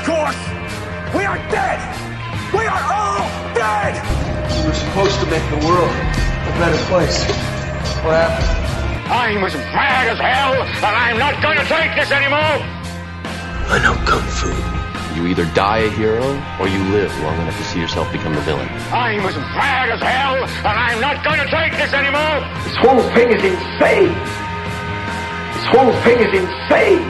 of course. We are dead. We are all dead. We were supposed to make the world a better place. What happened? I'm as mad as hell, and I'm not going to take this anymore. I know Kung Fu. You either die a hero or you live long enough to see yourself become the villain. I'm as mad as hell, and I'm not going to take this anymore. This whole thing is insane. This whole thing is insane.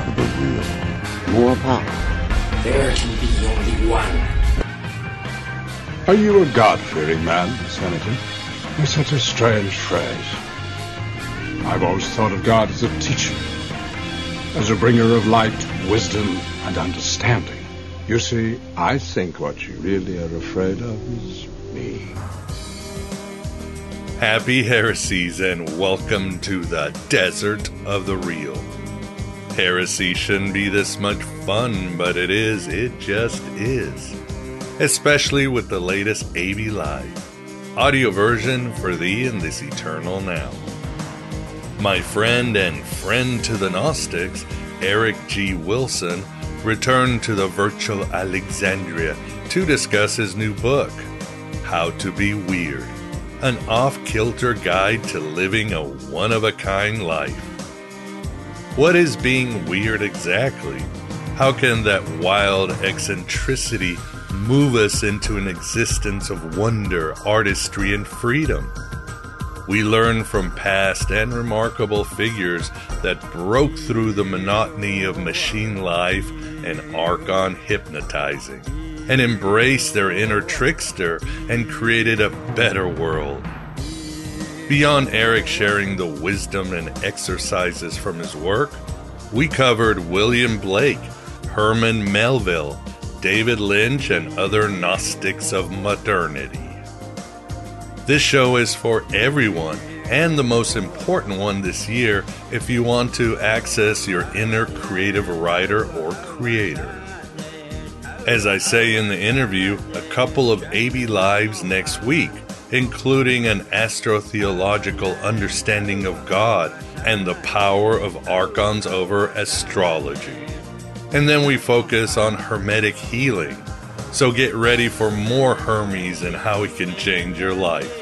of the real. More power. There can be only one. Are you a God-fearing man, Senator? With such a strange phrase. I've always thought of God as a teacher, as a bringer of light, wisdom, and understanding. You see, I think what you really are afraid of is me. Happy heresies and welcome to the desert of the real. Heresy shouldn't be this much fun, but it is. It just is. Especially with the latest AB Live audio version for thee in this eternal now. My friend and friend to the Gnostics, Eric G. Wilson, returned to the virtual Alexandria to discuss his new book, How to Be Weird An Off Kilter Guide to Living a One of a Kind Life. What is being weird exactly? How can that wild eccentricity move us into an existence of wonder, artistry, and freedom? We learn from past and remarkable figures that broke through the monotony of machine life and Archon hypnotizing, and embraced their inner trickster and created a better world. Beyond Eric sharing the wisdom and exercises from his work, we covered William Blake, Herman Melville, David Lynch, and other Gnostics of modernity. This show is for everyone, and the most important one this year if you want to access your inner creative writer or creator. As I say in the interview, a couple of AB Lives next week, including an astrotheological understanding of God and the power of archons over astrology. And then we focus on Hermetic healing. So get ready for more Hermes and how it can change your life.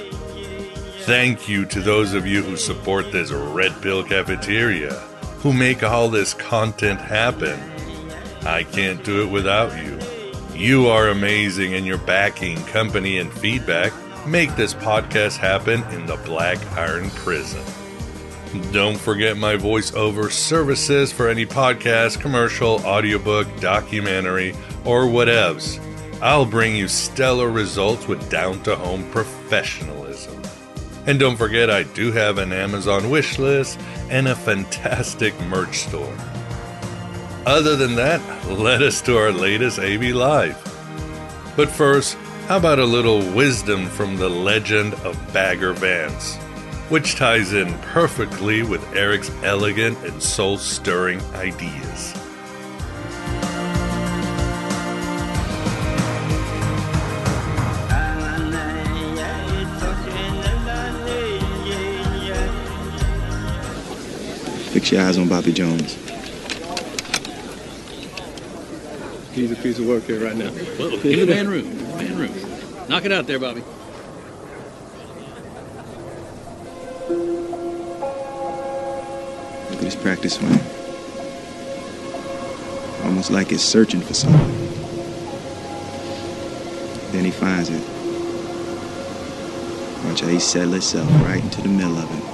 Thank you to those of you who support this Red Pill Cafeteria, who make all this content happen. I can't do it without you. You are amazing, and your backing, company, and feedback make this podcast happen in the Black Iron Prison. Don't forget my voiceover services for any podcast, commercial, audiobook, documentary, or whatevs. I'll bring you stellar results with down to home professionalism. And don't forget, I do have an Amazon wish list and a fantastic merch store. Other than that, let us to our latest AB Live. But first, how about a little wisdom from the legend of Bagger Vance, which ties in perfectly with Eric's elegant and soul stirring ideas. Fix your eyes on Bobby Jones. He's a piece of work here right now. Whoa, give the man room. Knock it out there, Bobby. Look at his practice swing. Almost like it's searching for something. Then he finds it. Watch how he settle itself right into the middle of it.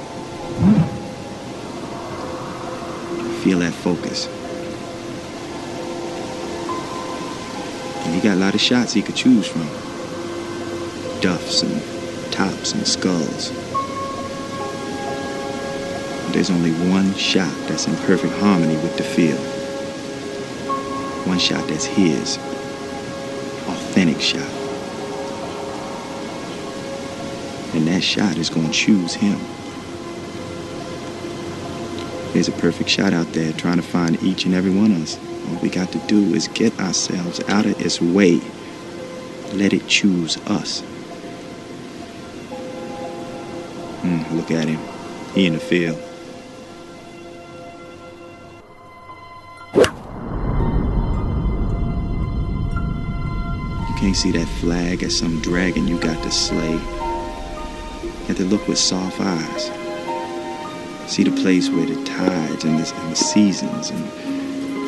Feel that focus. And he got a lot of shots he could choose from. Duffs and tops and skulls. There's only one shot that's in perfect harmony with the field. One shot that's his. authentic shot. And that shot is going to choose him. There's a perfect shot out there trying to find each and every one of us. All we got to do is get ourselves out of its way. Let it choose us. Look at him. He in the field. You can't see that flag as some dragon you got to slay. You have to look with soft eyes. See the place where the tides and the, and the seasons and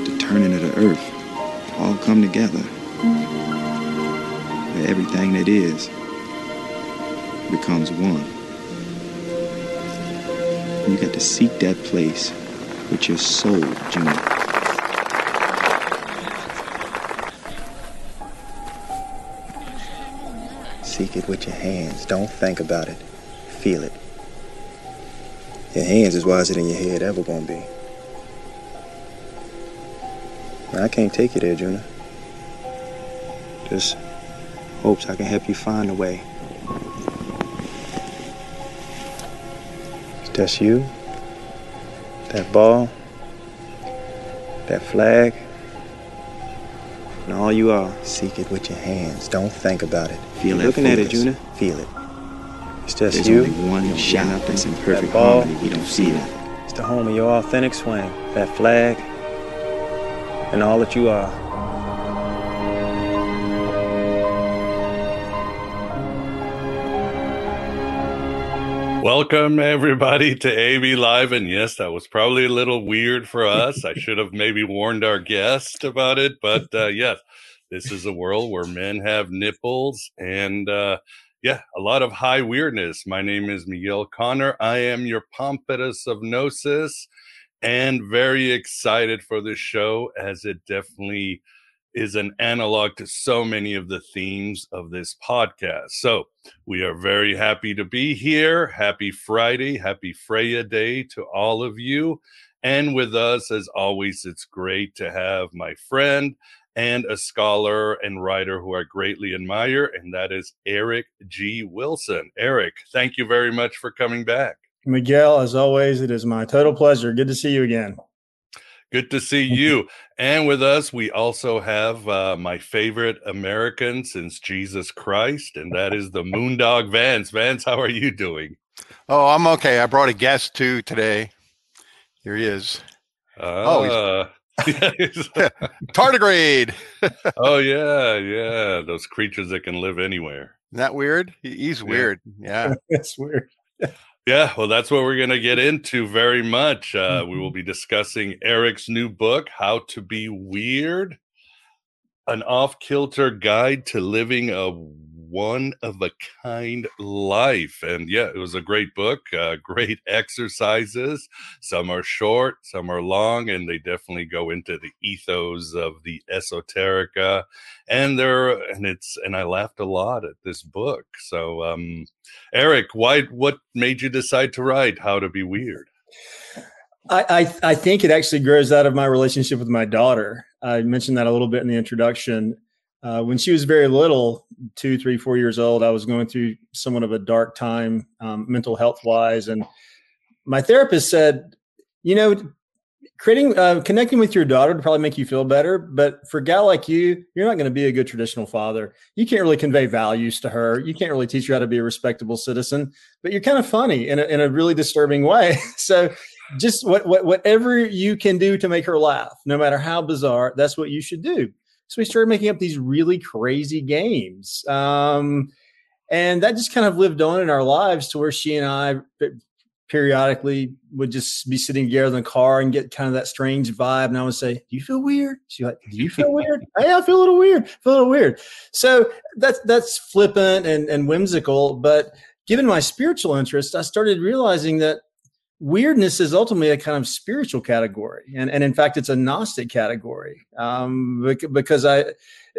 the turning of the earth all come together. Where everything that is becomes one. You got to seek that place with your soul, Junior. Seek it with your hands. Don't think about it. Feel it. Your hands is wiser than your head ever gonna be. I can't take you there, Junior. Just hopes I can help you find a way. That's you, that ball, that flag, and all you are. Seek it with your hands. Don't think about it. Feel You're that looking at it, focus. Junior. Feel it. It's just There's you. only one shot that's in that perfect ball. harmony. We don't see that. It's the home of your authentic swing. That flag, and all that you are. Welcome everybody to AB Live, and yes, that was probably a little weird for us. I should have maybe warned our guest about it, but uh, yes, this is a world where men have nipples, and uh, yeah, a lot of high weirdness. My name is Miguel Conner. I am your pompatus of gnosis, and very excited for this show as it definitely is an analog to so many of the themes of this podcast. So we are very happy to be here. Happy Friday, happy Freya Day to all of you. And with us, as always, it's great to have my friend and a scholar and writer who I greatly admire, and that is Eric G. Wilson. Eric, thank you very much for coming back. Miguel, as always, it is my total pleasure. Good to see you again. Good to see you. And with us, we also have uh, my favorite American since Jesus Christ, and that is the Moondog Vance. Vance, how are you doing? Oh, I'm okay. I brought a guest too today. Here he is. Uh, oh, tardigrade. oh yeah, yeah. Those creatures that can live anywhere. Isn't that weird? He's weird. Yeah. That's weird. Yeah, well, that's what we're going to get into very much. Uh, we will be discussing Eric's new book, How to Be Weird An Off Kilter Guide to Living a One of a Kind Life. And yeah, it was a great book, uh, great exercises. Some are short, some are long, and they definitely go into the ethos of the esoterica. And there, and it's, and I laughed a lot at this book. So, um, Eric, why? What made you decide to write How to Be Weird? I, I, I think it actually grows out of my relationship with my daughter. I mentioned that a little bit in the introduction. Uh, when she was very little, two, three, four years old, I was going through somewhat of a dark time, um, mental health wise, and my therapist said, you know, creating uh, connecting with your daughter to probably make you feel better but for a gal like you you're not going to be a good traditional father. You can't really convey values to her. You can't really teach her how to be a respectable citizen but you're kind of funny in a, in a really disturbing way. So just what, what whatever you can do to make her laugh no matter how bizarre that's what you should do so we started making up these really crazy games um, and that just kind of lived on in our lives to where she and i periodically would just be sitting together in the car and get kind of that strange vibe. And I would say, Do you feel weird? She's like, Do you feel weird? hey, I feel a little weird. feel a little weird. So that's that's flippant and, and whimsical. But given my spiritual interest, I started realizing that weirdness is ultimately a kind of spiritual category. And, and in fact, it's a Gnostic category. Um, because I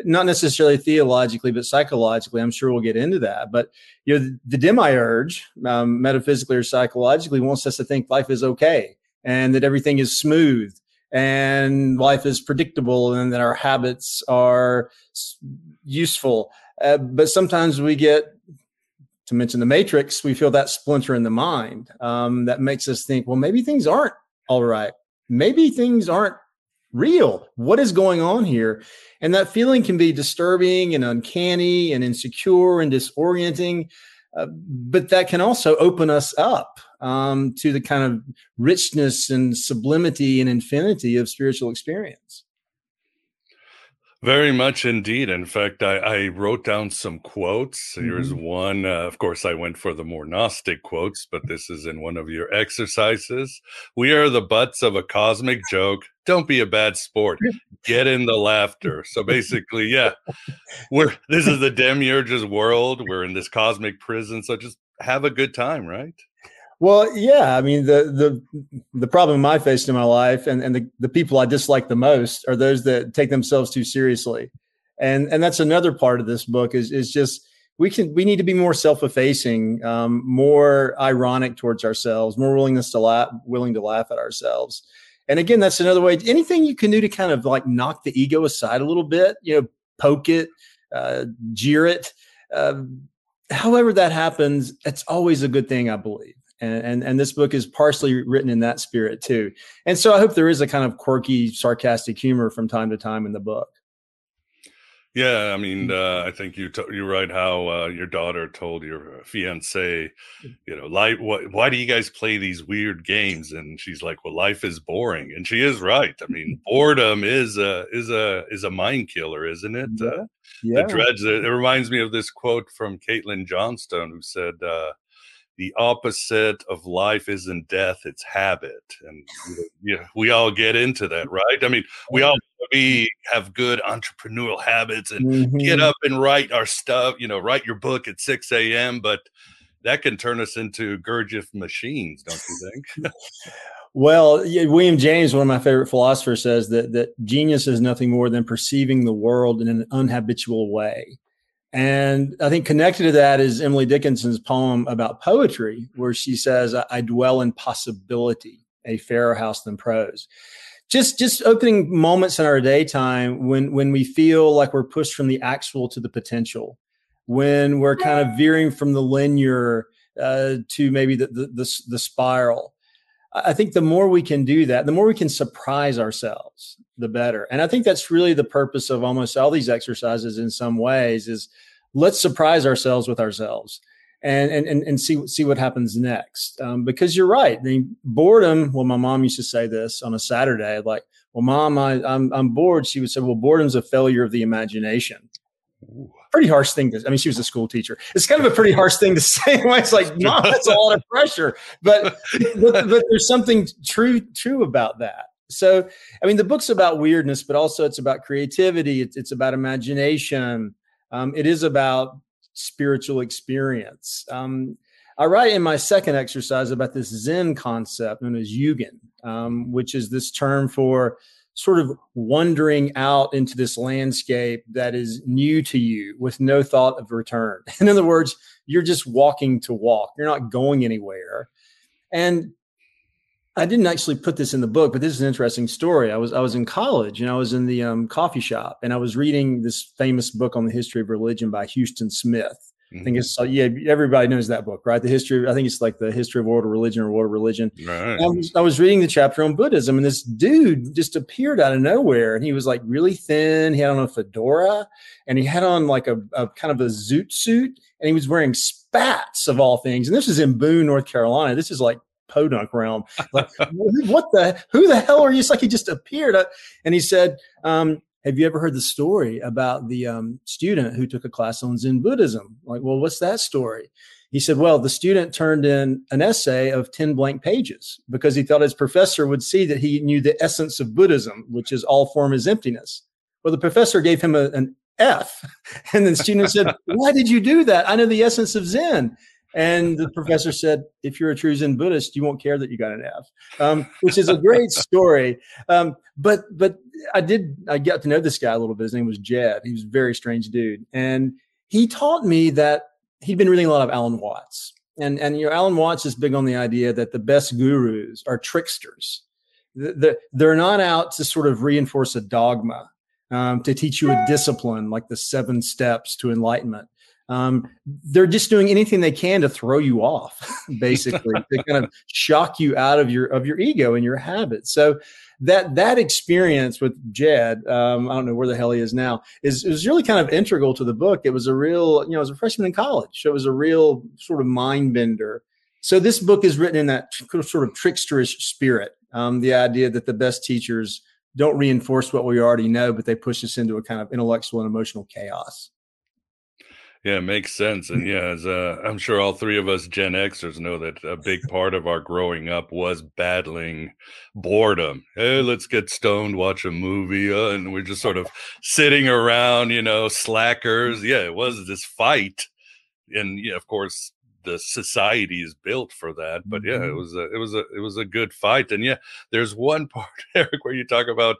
not necessarily theologically, but psychologically, I'm sure we'll get into that. But you know, the, the demiurge, um, metaphysically or psychologically, wants us to think life is okay and that everything is smooth and life is predictable and that our habits are useful. Uh, but sometimes we get, to mention the matrix, we feel that splinter in the mind um, that makes us think, well, maybe things aren't all right. Maybe things aren't real. What is going on here? And that feeling can be disturbing and uncanny and insecure and disorienting. Uh, but that can also open us up um, to the kind of richness and sublimity and infinity of spiritual experience. Very much indeed. In fact, I, I wrote down some quotes. Here's Mm-hmm. one. Uh, of course, I went for the more Gnostic quotes, but this is in one of your exercises. We are the butts of a cosmic joke. Don't be a bad sport. Get in the laughter. So basically, yeah, we're this is the demiurge's world. We're in this cosmic prison. So just have a good time, right? Well, yeah. I mean, the the the problem I faced in my life, and and the, the people I dislike the most, are those that take themselves too seriously, and and that's another part of this book is is just we can we need to be more self-effacing, um, more ironic towards ourselves, more willingness to laugh, willing to laugh at ourselves. And again, that's another way. Anything you can do to kind of like knock the ego aside a little bit, you know, poke it, uh, jeer it. Uh, however that happens, it's always a good thing, I believe and, and and this book is partially written in that spirit too. And so I hope there is a kind of quirky, sarcastic humor from time to time in the book. Yeah, I mean, uh, I think you t- you're right. How uh, your daughter told your fiance, you know, life. What, why do you guys play these weird games? And she's like, "Well, life is boring," and she is right. I mean, boredom is a is a is a mind killer, isn't it? Yeah. Uh, Yeah. The dredge. It reminds me of this quote from Caitlin Johnstone, who said, uh, "The opposite of life isn't death; it's habit." And you know, we all get into that, right? I mean, we all we have good entrepreneurial habits and get Mhm. up and write our stuff. You know, write your book at six a.m., but that can turn us into Gurdjieff machines, don't you think? Well, William James, one of my favorite philosophers, says that that genius is nothing more than perceiving the world in an unhabitual way. And I think connected to that is Emily Dickinson's poem about poetry, where she says, "I, dwell in possibility, a fairer house than prose." Just just opening moments in our daytime when when we feel like we're pushed from the actual to the potential, when we're kind of veering from the linear uh, to maybe the, the the the spiral. I think the more we can do that, the more we can surprise ourselves, the better. And I think that's really the purpose of almost all these exercises in some ways is let's surprise ourselves with ourselves and and and, see see what happens next. Um, because you're right. The boredom, well, my mom used to say this on a Saturday, like, well, mom, I, I'm I'm bored. She would say, Well, boredom's a failure of the imagination pretty harsh thing to i mean she was a school teacher. It's kind of a pretty harsh thing to say it's like mom that's a lot of pressure. But, but but there's something true true about that. So i mean the book's about weirdness but also it's about creativity. It's, it's about imagination. Um, it is about spiritual experience. Um, i write in my second exercise about this zen concept known as yugen um, which is this term for sort of wandering out into this landscape that is new to you with no thought of return. In other words, you're just walking to walk, you're not going anywhere. And I didn't actually put this in the book, but this is an interesting story. I was I was in college and I was in the um, coffee shop and I was reading this famous book on the history of religion by Huston Smith. I think it's yeah, everybody knows that book, right? The history. I think it's like the history of world religion or world religion. Right. I was, I was reading the chapter on Buddhism, and this dude just appeared out of nowhere, and he was like really thin. He had on a fedora, and he had on like a, a kind of a zoot suit, and he was wearing spats of all things. And this is in Boone, North Carolina. This is like podunk realm. Like, what the? Who the hell are you? It's like he just appeared, uh, and he said. Um, have you ever heard the story about the um, student who took a class on Zen Buddhism? Like, well, what's that story? He said, well, the student turned in an essay of 10 blank pages because he thought his professor would see that he knew the essence of Buddhism, which is all form is emptiness. Well, the professor gave him a, an F. And the student said, why did you do that? I know the essence of Zen. And the professor said, if you're a true Zen Buddhist, you won't care that you got an F, um, which is a great story. Um, but but I did I got to know this guy a little bit. His name was Jed. He was a very strange dude, and he taught me that he'd been reading a lot of Alan Watts. And and you know Alan Watts is big on the idea that the best gurus are tricksters. they're not out to sort of reinforce a dogma, um, to teach you a discipline like the seven steps to enlightenment. Um, they're just doing anything they can to throw you off, basically, to kind of shock you out of your of your ego and your habits. So that that experience with Jed, um, I don't know where the hell he is now, is is really kind of integral to the book. It was a real, you know, as a freshman in college, so it was a real sort of mind bender. So this book is written in that sort of tricksterish spirit. Um, the idea that the best teachers don't reinforce what we already know, but they push us into a kind of intellectual and emotional chaos. Yeah, it makes sense. And yeah, as uh, I'm sure all three of us Gen Xers know that a big part of our growing up was battling boredom. Hey, let's get stoned, watch a movie, uh, and we're just sort of sitting around, you know, slackers. Yeah, it was this fight, and yeah, of course, the society is built for that. But yeah, it mm-hmm. was a, it was a, it was a good fight. And yeah, there's one part, Eric, where you talk about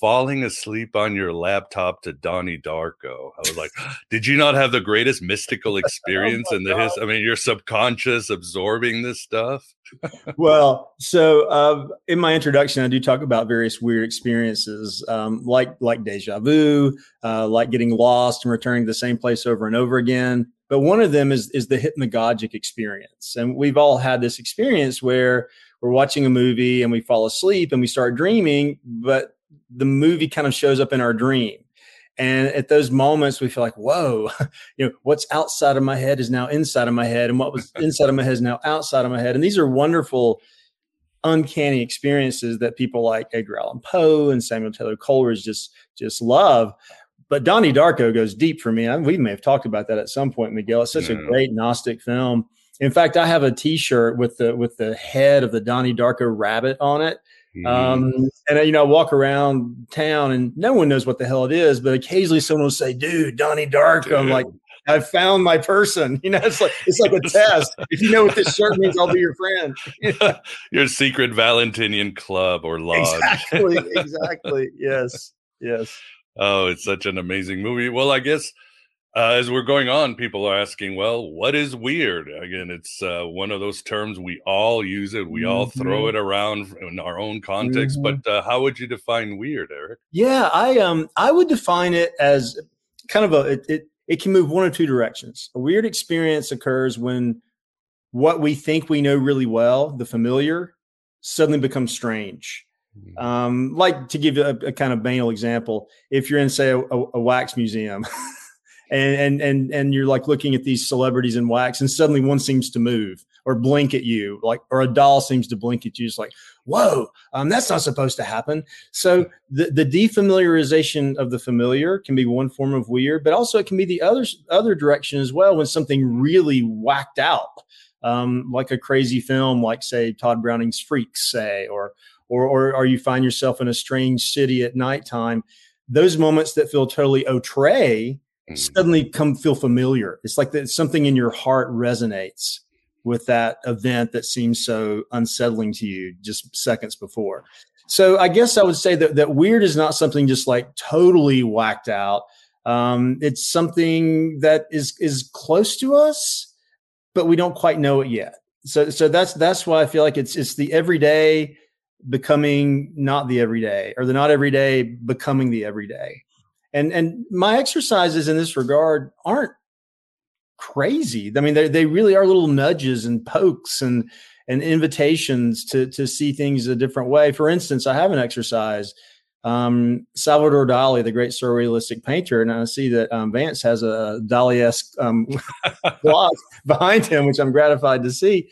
falling asleep on your laptop to Donnie Darko. I was like, did you not have the greatest mystical oh experience oh in the his? I mean, your subconscious absorbing this stuff. well, so uh, in my introduction, I do talk about various weird experiences, um, like like deja vu, uh, like getting lost and returning to the same place over and over again. But one of them is is the hypnagogic experience, and we've all had this experience where we're watching a movie and we fall asleep and we start dreaming, but the movie kind of shows up in our dream. And at those moments, we feel like, whoa, you know, what's outside of my head is now inside of my head. And what was inside of my head is now outside of my head. And these are wonderful, uncanny experiences that people like Edgar Allan Poe and Samuel Taylor Coleridge just, just love. But Donnie Darko goes deep for me. I, we may have talked about that at some point, Miguel. It's such a great Gnostic film. In fact, I have a T-shirt with the with the head of the Donnie Darko rabbit on it um, and you know, I walk around town and no one knows what the hell it is, but occasionally someone will say, "Dude, Donnie Darko." Dude. I'm like, I found my person. You know, it's like it's like a test. If you know what this shirt means, I'll be your friend. your secret Valentinian club or lodge. Exactly. Exactly. yes. Yes. Oh, it's such an amazing movie. Well, I guess uh, as we're going on, people are asking, well, what is weird? Again, it's uh, one of those terms we all use it. We mm-hmm. all throw mm-hmm. it around in our own context. Mm-hmm. But uh, how would you define weird, Eric? Yeah, I um I would define it as kind of a it, it it can move one or two directions. A weird experience occurs when what we think we know really well, the familiar, suddenly becomes strange. Mm-hmm. Um, like to give a, a, kind of banal example, if you're in, say, a, a wax museum and and and and you're like looking at these celebrities in wax and suddenly one seems to move or blink at you like or a doll seems to blink at you it's like whoa um, that's not supposed to happen so the, the defamiliarization of the familiar can be one form of weird but also it can be the other other direction as well when something really whacked out um, like a crazy film like say tod browning's freaks say or or or, or you find yourself in a strange city at nighttime those moments that feel totally outre. Suddenly come feel familiar. It's like that something in your heart resonates with that event that seems so unsettling to you just seconds before. So I guess I would say that that weird is not something just like totally whacked out. Um, it's something that is is close to us, but we don't quite know it yet. So so that's that's why I feel like it's it's the everyday becoming not the everyday, or the not everyday becoming the everyday and and my exercises in this regard aren't crazy. I mean, they they really are little nudges and pokes and and invitations to to see things a different way. For instance, I have an exercise. Um, Salvador Dali, the great surrealistic painter, and I see that um, Vance has a Dali-esque um, block behind him, which I'm gratified to see.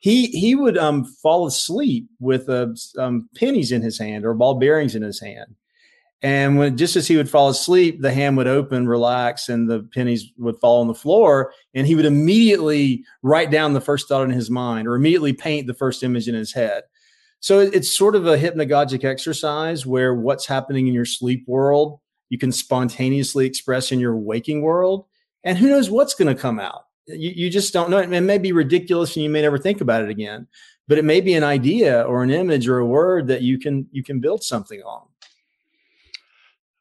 He he would um, fall asleep with uh, um, pennies in his hand or ball bearings in his hand, and when just as he would fall asleep, the hand would open, relax, and the pennies would fall on the floor. And he would immediately write down the first thought in his mind or immediately paint the first image in his head. So it's sort of a hypnagogic exercise where what's happening in your sleep world, you can spontaneously express in your waking world. And who knows what's going to come out? You, you just don't know. It may be ridiculous and you may never think about it again, but it may be an idea or an image or a word that you can you can build something on.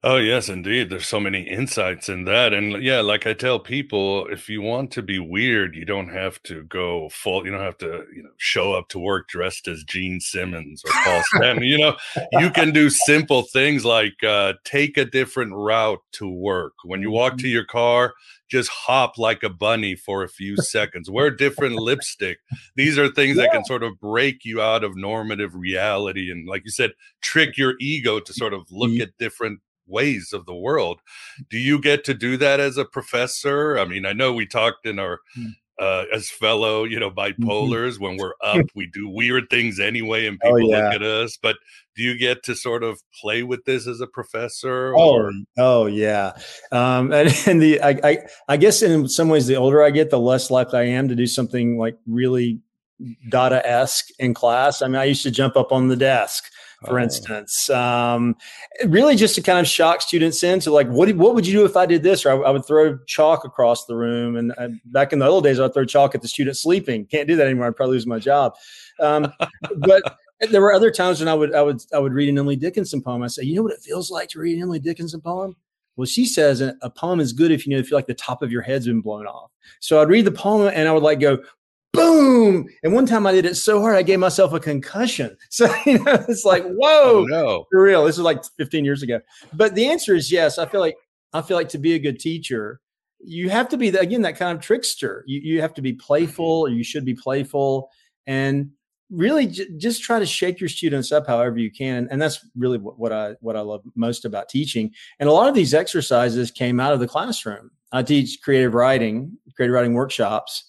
Oh yes, indeed. There's so many insights in that, and yeah, like I tell people, if you want to be weird, you don't have to go full. You don't have to, you know, show up to work dressed as Gene Simmons or Paul Stanley. you know, you can do simple things like uh, take a different route to work. When you walk to your car, just hop like a bunny for a few seconds. Wear different lipstick. These are things yeah. that can sort of break you out of normative reality, and like you said, trick your ego to sort of look at different ways of the world. Do you get to do that as a professor? I mean, I know we talked in our hmm. uh, as fellow, you know, mm-hmm. bipolars. Mm-hmm. When we're up, we do weird things anyway, and oh, people oh, yeah. look at us. But do you get to sort of play with this as a professor? Or? Oh, oh yeah. Um, and, and the I, I I guess in some ways, the older I get, the less likely I am to do something like really Dada esque in class. I mean, I used to jump up on the desk for oh. instance. Um, really, just to kind of shock students into like, what what would you do if I did this? Or I, I would throw chalk across the room. And I, uh, back in the old days, I'd throw chalk at the student sleeping. Can't do that anymore. I'd probably lose my job. Um, but there were other times when I would I would I would read an Emily Dickinson poem. I say, you know what it feels like to read an Emily Dickinson poem? Well, she says a poem is good if you know if you feel like the top of your head's been blown off. So I'd read the poem and I would like go, boom. And one time I did it so hard I gave myself a concussion. So you know, it's like, whoa, oh, no. for real. This is like 15 years ago. But the answer is yes. I feel like I feel like to be a good teacher, you have to be again that kind of trickster. You you have to be playful, or you should be playful, and really j- just try to shake your students up however you can. And, and that's really what, what I what I love most about teaching. And a lot of these exercises came out of the classroom. I teach creative writing, creative writing workshops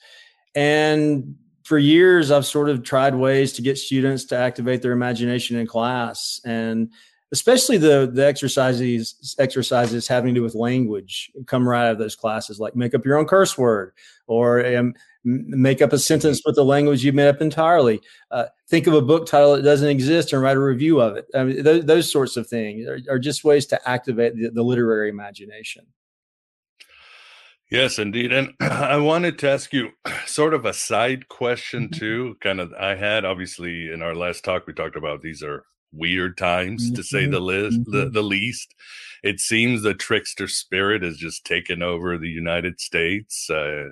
and for years, I've sort of tried ways to get students to activate their imagination in class, and especially the the exercises exercises having to do with language come right out of those classes, like make up your own curse word or um, make up a sentence with the language you made up entirely. Uh, think of a book title that doesn't exist and write a review of it. I mean, those, those sorts of things are, are just ways to activate the, the literary imagination. Yes, indeed. And I wanted to ask you sort of a side question mm-hmm. too. Kind of, I had obviously in our last talk, we talked about these are weird times mm-hmm. to say the, list, mm-hmm. the, the least. It seems the trickster spirit has just taken over the United States. Uh,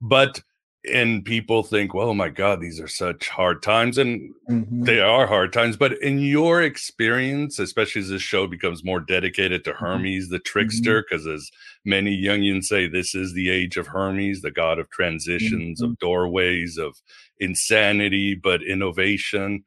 but and people think, well, my God, these are such hard times. And mm-hmm. they are hard times. But in your experience, especially as this show becomes more dedicated to mm-hmm. Hermes, the trickster, because mm-hmm. as many Jungians say, this is the age of Hermes, the god of transitions, mm-hmm. of doorways, of insanity, but innovation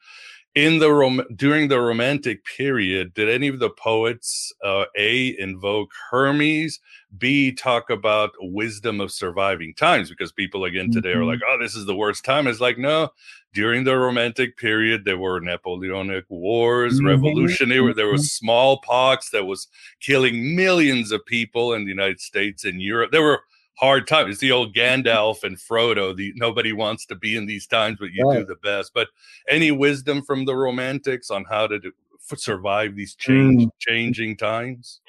in the rom- during the romantic period did any of the poets uh, a invoke hermes b talk about wisdom of surviving times because people again today mm-hmm. are like oh this is the worst time it's like no during the romantic period there were napoleonic wars mm-hmm. revolutionary there was mm-hmm. smallpox that was killing millions of people in the united states and europe there were hard time. It's the old Gandalf and Frodo. The nobody wants to be in these times, but you right. do the best. But any wisdom from the romantics on how to do, survive these change, mm. changing times?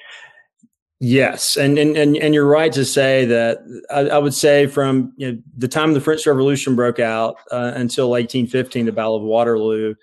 Yes, and, and and and you're right to say that. I, I would say from you know, the time the French Revolution broke out uh, until 1815, the Battle of Waterloo.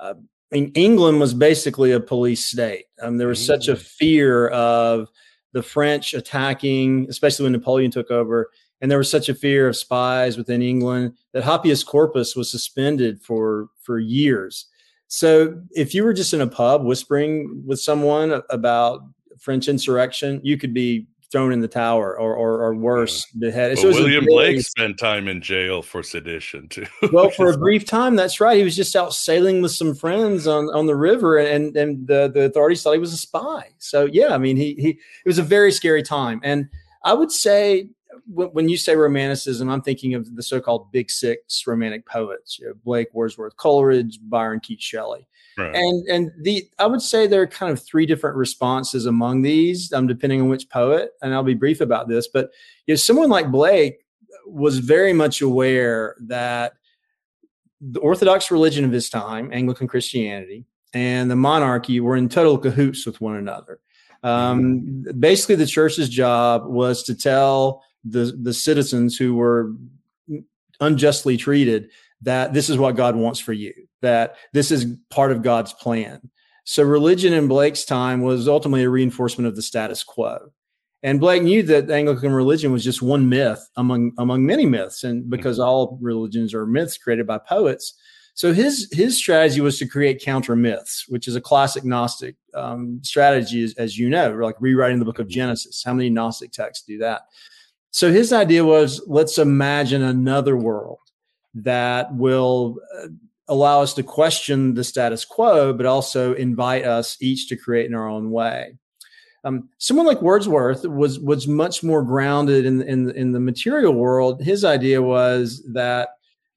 Uh, I mean, England was basically a police state. Um, there was such a mm. fear of the French attacking, especially when Napoleon took over. And there was such a fear of spies within England that habeas corpus was suspended for for years. So if you were just in a pub whispering with someone about French insurrection, you could be thrown in the tower or or, or worse, beheaded. So William Blake spent time in jail for sedition too. well, for a brief time, that's right. He was just out sailing with some friends on, on the river, and and the, the authorities thought he was a spy. So yeah, I mean, he he it was a very scary time, and I would say. When you say romanticism, I'm thinking of the so-called Big Six romantic poets: you know, Blake, Wordsworth, Coleridge, Byron, Keats, Shelley. Right. And and the I would say there are kind of three different responses among these, um, depending on which poet. And I'll be brief about this, but you know, someone like Blake was very much aware that the Orthodox religion of his time, Anglican Christianity, and the monarchy were in total cahoots with one another. Um, basically, the church's job was to tell the the citizens who were unjustly treated that this is what God wants for you, that this is part of God's plan. So religion in Blake's time was ultimately a reinforcement of the status quo. And Blake knew that Anglican religion was just one myth among among many myths, and because all religions are myths created by poets. So his his strategy was to create counter myths, which is a classic Gnostic um, strategy, as, as you know, like rewriting the book of Genesis. How many Gnostic texts do that? So his idea was let's imagine another world that will uh, allow us to question the status quo, but also invite us each to create in our own way. Um, someone like Wordsworth was was much more grounded in in in the material world. His idea was that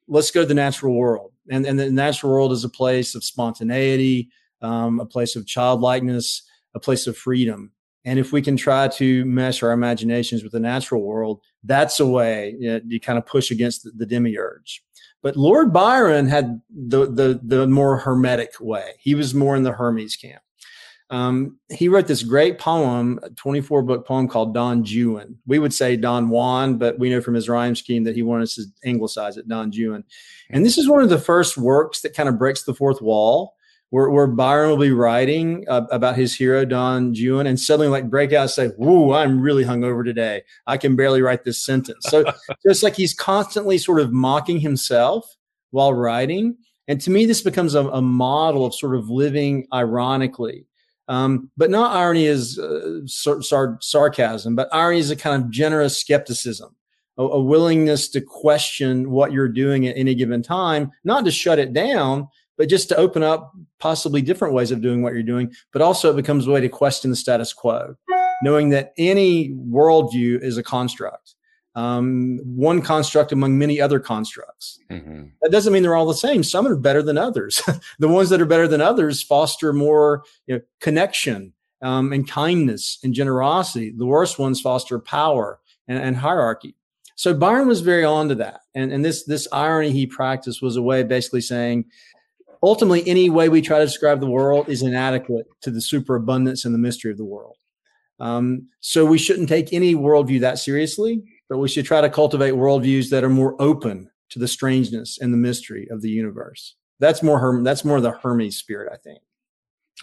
let's go to the natural world, and and the natural world is a place of spontaneity, um, a place of childlikeness, a place of freedom. And if we can try to mesh our imaginations with the natural world, that's a way you, know, you kind of push against the, the demiurge. But Lord Byron had the, the, the more hermetic way. He was more in the Hermes camp. Um, he wrote this great poem, a 24 book poem called Don Juan. We would say Don Juan, but we know from his rhyme scheme that he wanted to anglicize it, Don Juan. And this is one of the first works that kind of breaks the fourth wall where, where Byron will be writing uh, about his hero Don Juan, and suddenly like break out and say, "Whoa, I'm really hungover today. I can barely write this sentence." So it's like he's constantly sort of mocking himself while writing, and to me, this becomes a, a model of sort of living ironically. Um, but not irony is uh, sar- sar- sarcasm, but irony is a kind of generous skepticism, a, a willingness to question what you're doing at any given time, not to shut it down, but just to open up possibly different ways of doing what you're doing. But also, it becomes a way to question the status quo, knowing that any worldview is a construct, um, one construct among many other constructs. Mm-hmm. That doesn't mean they're all the same. Some are better than others. the ones that are better than others foster more you know, connection um, and kindness and generosity. The worst ones foster power and, and hierarchy. So Byron was very on to that. And, and this, this irony he practiced was a way of basically saying, ultimately, any way we try to describe the world is inadequate to the superabundance and the mystery of the world. Um, so we shouldn't take any worldview that seriously, but we should try to cultivate worldviews that are more open to the strangeness and the mystery of the universe. That's more Herm- that's more the Hermes spirit, I think.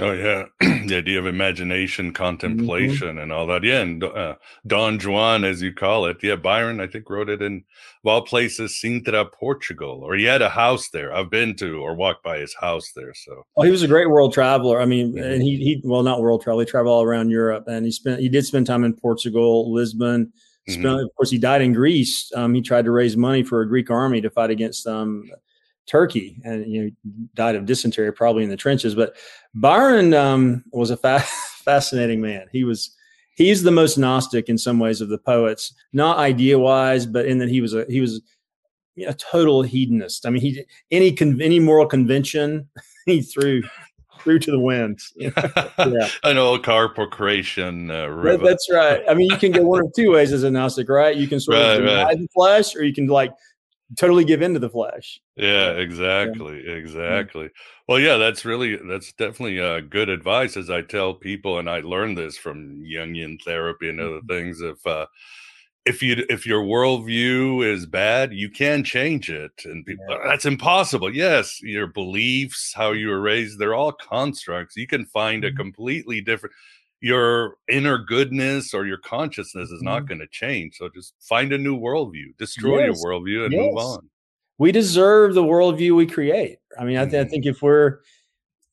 Oh yeah, the idea of imagination, contemplation, mm-hmm. and all that. Yeah, and uh, Don Juan, as you call it. Yeah, Byron, I think wrote it in of all places, Sintra, Portugal, or he had a house there. I've been to or walked by his house there. So, oh, he was a great world traveler. I mean, mm-hmm. and he he well, not world travel. He traveled all around Europe, and he spent he did spend time in Portugal, Lisbon. Spent, mm-hmm. Of course, he died in Greece. Um, he tried to raise money for a Greek army to fight against um, Turkey, and you know died of dysentery probably in the trenches. But Byron um, was a fa- fascinating man. He was he's the most gnostic in some ways of the poets, not idea wise, but in that he was a he was a total hedonist. I mean, he any con- any moral convention he threw threw to the wind. You know? yeah. An old corporation. Uh, that, that's right. I mean, you can go one of two ways as a Gnostic, right? You can sort right, of deny right. the flesh, or you can like totally give into the flesh. Yeah, exactly, yeah. exactly. Well, yeah, that's really that's definitely uh, good advice. As I tell people, and I learned this from Jungian therapy and other mm-hmm. things. If uh, if you if your worldview is bad, you can change it, and people yeah. that's impossible. Yes, your beliefs, how you were raised, they're all constructs. You can find a mm-hmm. completely different your inner goodness or your consciousness is not mm-hmm. going to change. So just find a new worldview, destroy yes. your worldview, and yes. move on. We deserve the worldview we create. I mean, I, th- I mm-hmm. think if we're,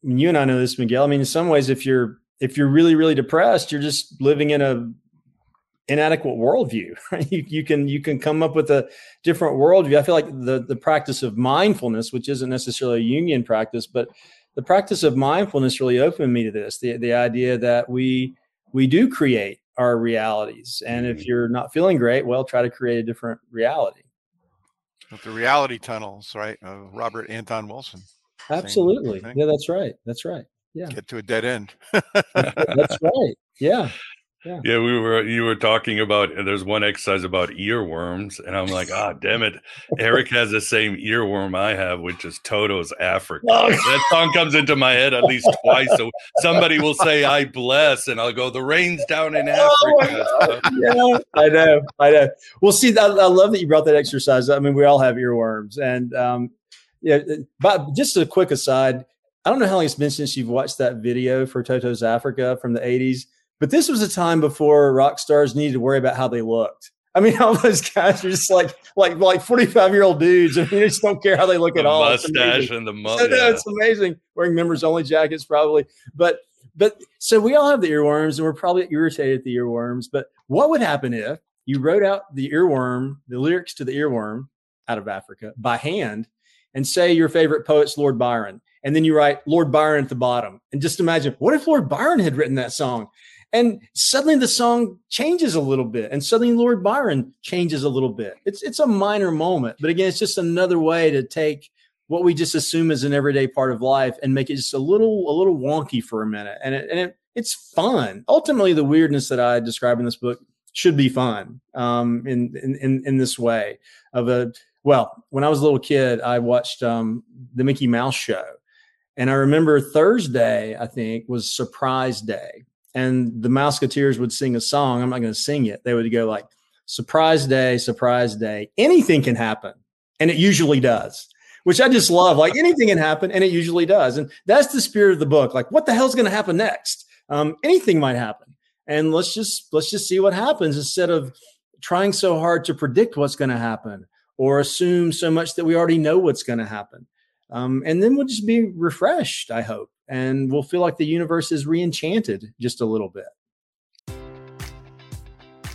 I mean, you and I know this, Miguel. I mean, in some ways, if you're if you're really really depressed, you're just living in a inadequate worldview. Right? You, you can you can come up with a different worldview. I feel like the the practice of mindfulness, which isn't necessarily a Jungian practice, but the practice of mindfulness really opened me to this the, the idea that we we do create our realities and if mm-hmm. you're not feeling great well try to create a different reality the reality tunnels right uh, robert anton wilson absolutely. yeah that's right that's right. Yeah. Get to a dead end. That's right. Yeah yeah. yeah, we were. You were talking about. There's one exercise about earworms, and I'm like, ah, oh, damn it! Eric has the same earworm I have, which is Toto's Africa. Oh. That song comes into my head at least twice. So somebody will say, "I bless," and I'll go, "The rain's down in oh Africa." Oh yeah, I know, I know. Well, see, I, I, love that you brought that exercise. I mean, we all have earworms, and um, yeah. But just a quick aside, I don't know how long it's been since you've watched that video for Toto's Africa from the 80s, but this was a time before rock stars needed to worry about how they looked. I mean, all those guys are just like like like 45 year old dudes. and they just don't care how they look the at all. Mustache and the mu- So, no, it's amazing. Wearing members only jackets, probably. But but so we all have the earworms and we're probably irritated at the earworms. But what would happen if you wrote out the earworm, the lyrics to the earworm out of Africa by hand and say your favorite poet's Lord Byron. And then you write Lord Byron at the bottom. And just imagine what if Lord Byron had written that song? And suddenly the song changes a little bit, and suddenly Lord Byron changes a little bit. It's it's a minor moment, but again, it's just another way to take what we just assume is an everyday part of life and make it just a little a little wonky for a minute. And it, and it, it's fun. Ultimately, the weirdness that I describe in this book should be fun um, in, in in this way of a well. When I was a little kid, I watched um, the Mickey Mouse show, and I remember Thursday, I think, was Surprise Day, and the Mouseketeers would sing a song. I'm not going to sing it. They would go like, "Surprise Day, Surprise Day. Anything can happen," and it usually does. Which I just love. Like anything can happen, and it usually does. And that's the spirit of the book. Like, what the hell's going to happen next? Um, anything might happen, and let's just let's just see what happens instead of trying so hard to predict what's going to happen or assume so much that we already know what's going to happen. Um, and then we'll just be refreshed, I hope, and we'll feel like the universe is reenchanted just a little bit.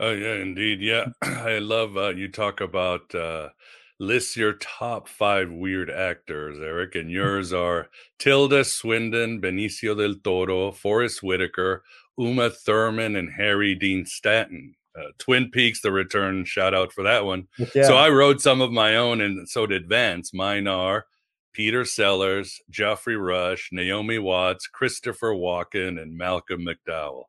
Oh yeah, indeed. Yeah, I love uh, you talk about uh, list your top five weird actors, Eric, and yours are Tilda Swinton, Benicio del Toro, Forest Whitaker, Uma Thurman, and Harry Dean Stanton. Uh, Twin Peaks: The Return. Shout out for that one. Yeah. So I wrote some of my own, and so did Vance. Mine are Peter Sellers, Geoffrey Rush, Naomi Watts, Christopher Walken, and Malcolm McDowell.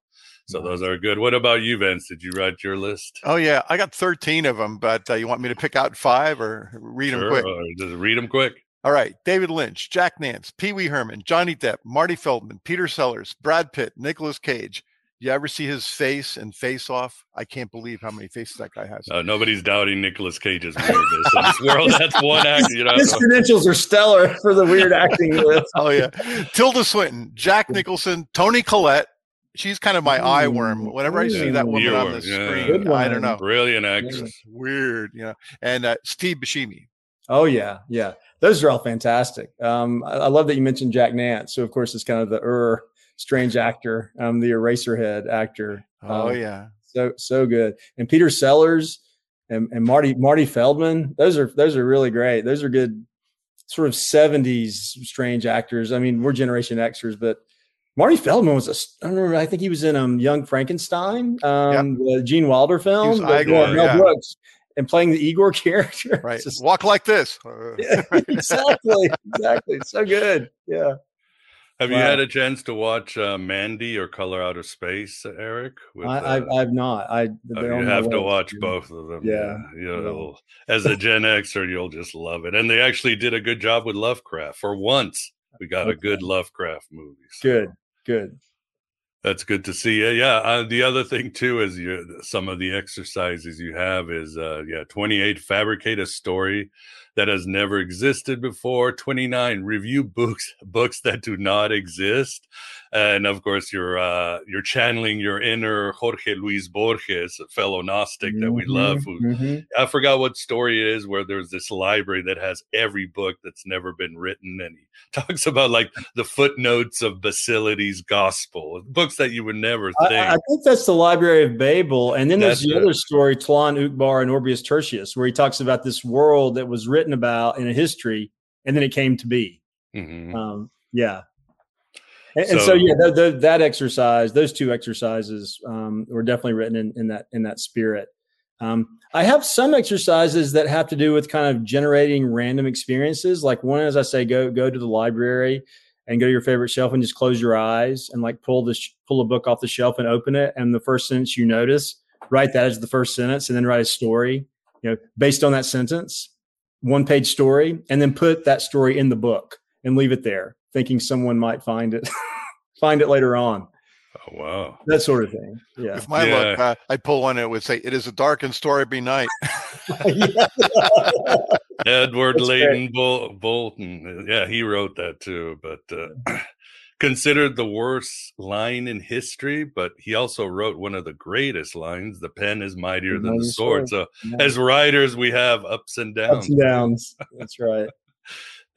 So those are good. What about you, Vince? Did you write your list? Oh yeah, I got 13 of them, but uh, you want me to pick out five or read them quick? just read them quick. All right, David Lynch, Jack Nance, Pee Wee Herman, Johnny Depp, Marty Feldman, Peter Sellers, Brad Pitt, Nicolas Cage. You ever see his face and Face Off? I can't believe how many faces that guy has. Uh, nobody's doubting Nicolas Cage's weirdness in this world. That's one actor. You know, His credentials are stellar for the weird acting list. oh yeah, Tilda Swinton, Jack Nicholson, Toni Collette. She's kind of my eye worm. Whenever I see that woman on the Earworm, yeah. screen, Good I don't know. brilliant actress. Weird, you know. And uh, Steve Buscemi. Oh yeah, yeah. Those are all fantastic. Um, I, I love that you mentioned Jack Nance. So of course it's kind of the Ur strange actor, um, the Eraserhead actor. Oh Um, yeah. so so good. And Peter Sellers and, and Marty Marty Feldman. Those are those are really great. Those are good sort of 70s strange actors. I mean, we're Generation Xers, but Marty Feldman was a I don't remember, I think he was in um Young Frankenstein, um the Gene Wilder film, was Igor, uh, Mel yeah. Brooks, and playing the Igor character. Right. Just- Walk like this. yeah, exactly, exactly. So good. Yeah. Have you Wow. had a chance to watch uh, Mandy or Color Out of Space, Eric? With, I, uh, I I've not. I oh, you have to watch Yeah. both of them. Yeah. You'll, as a Gen Xer, you'll just love it. And they actually did a good job with Lovecraft. For once, we got a good Lovecraft movie. So Good, good. That's good to see. Yeah, yeah. Uh, the other thing too is you some of the exercises you have is uh, yeah, twenty eight. Fabricate a story that has never existed before. 29 review books books that do not exist. And of course, you're uh, you're channeling your inner Jorge Luis Borges, a fellow Gnostic mm-hmm, that we love. Who, mm-hmm. I forgot what story it is where there's this library that has every book that's never been written, and he talks about like the footnotes of Basilides' Gospel, books that you would never think. I, I think that's the Library of Babel, and then there's that's the other story, Tlon Uqbar and Orbis Tertius, where he talks about this world that was written about in a history, and then it came to be. Mm-hmm. Um, yeah, and so, and so yeah, the, the, that exercise, those two exercises, um, were definitely written in, in that in that spirit. Um, I have some exercises that have to do with kind of generating random experiences. Like one, as I say, go go to the library and go to your favorite shelf and just close your eyes and like pull this pull a book off the shelf and open it. And the first sentence you notice, write that as the first sentence, and then write a story, you know, based on that sentence, one page story, and then put that story in the book and leave it there thinking someone might find it find it later on. Oh wow, that sort of thing. Yeah. With my yeah. luck, uh, I pull one and it would say, "It is a dark and stormy night." Edward Leighton Bol- Bolton, yeah, he wrote that too. But uh, considered the worst line in history, but he also wrote one of the greatest lines: "The pen is mightier than the sword." So, yeah. as writers, we have ups and downs. Ups and downs. That's right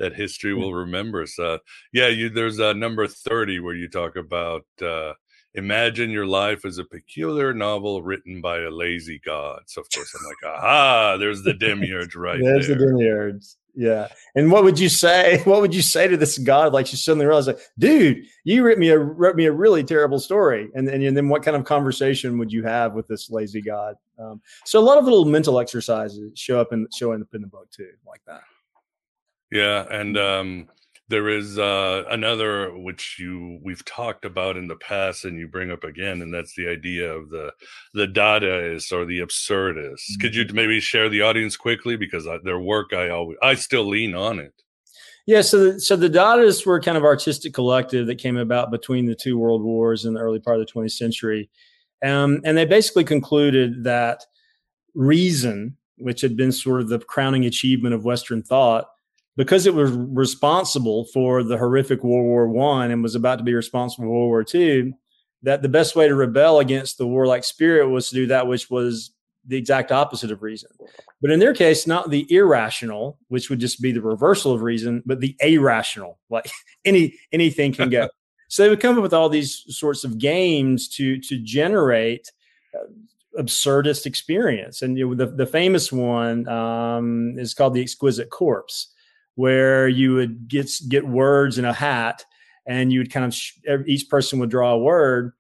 that history will remember us. Uh, yeah, you, there's a number 30 where you talk about uh, imagine your life as a peculiar novel written by a lazy god. So of course I'm like, aha, there's the demiurge right there's there. the demiurge. Yeah. And what would you say? What would you say to this god? Like she suddenly realized, like, dude, you wrote me a wrote me a really terrible story. And, and, and then what kind of conversation would you have with this lazy god? Um, so a lot of little mental exercises show up in show up in the book too, like that. Yeah, and um, there is uh, another which you we've talked about in the past, and you bring up again, and that's the idea of the the Dadaists or the absurdist. Mm-hmm. Could you maybe share the audience quickly because I, their work I always I still lean on it. Yeah, so the, so the Dadaists were kind of artistic collective that came about between the two world wars in the early part of the 20th century, um, and they basically concluded that reason, which had been sort of the crowning achievement of Western thought, because it was responsible for the horrific World War One and was about to be responsible for World War Two, that the best way to rebel against the warlike spirit was to do that which was the exact opposite of reason. But in their case, not the irrational, which would just be the reversal of reason, but the irrational, like any anything can go. so they would come up with all these sorts of games to to generate uh, absurdist experience. And you know, the the famous one um, is called the Exquisite Corpse where you would get get words in a hat and you would kind of sh- each person would draw a word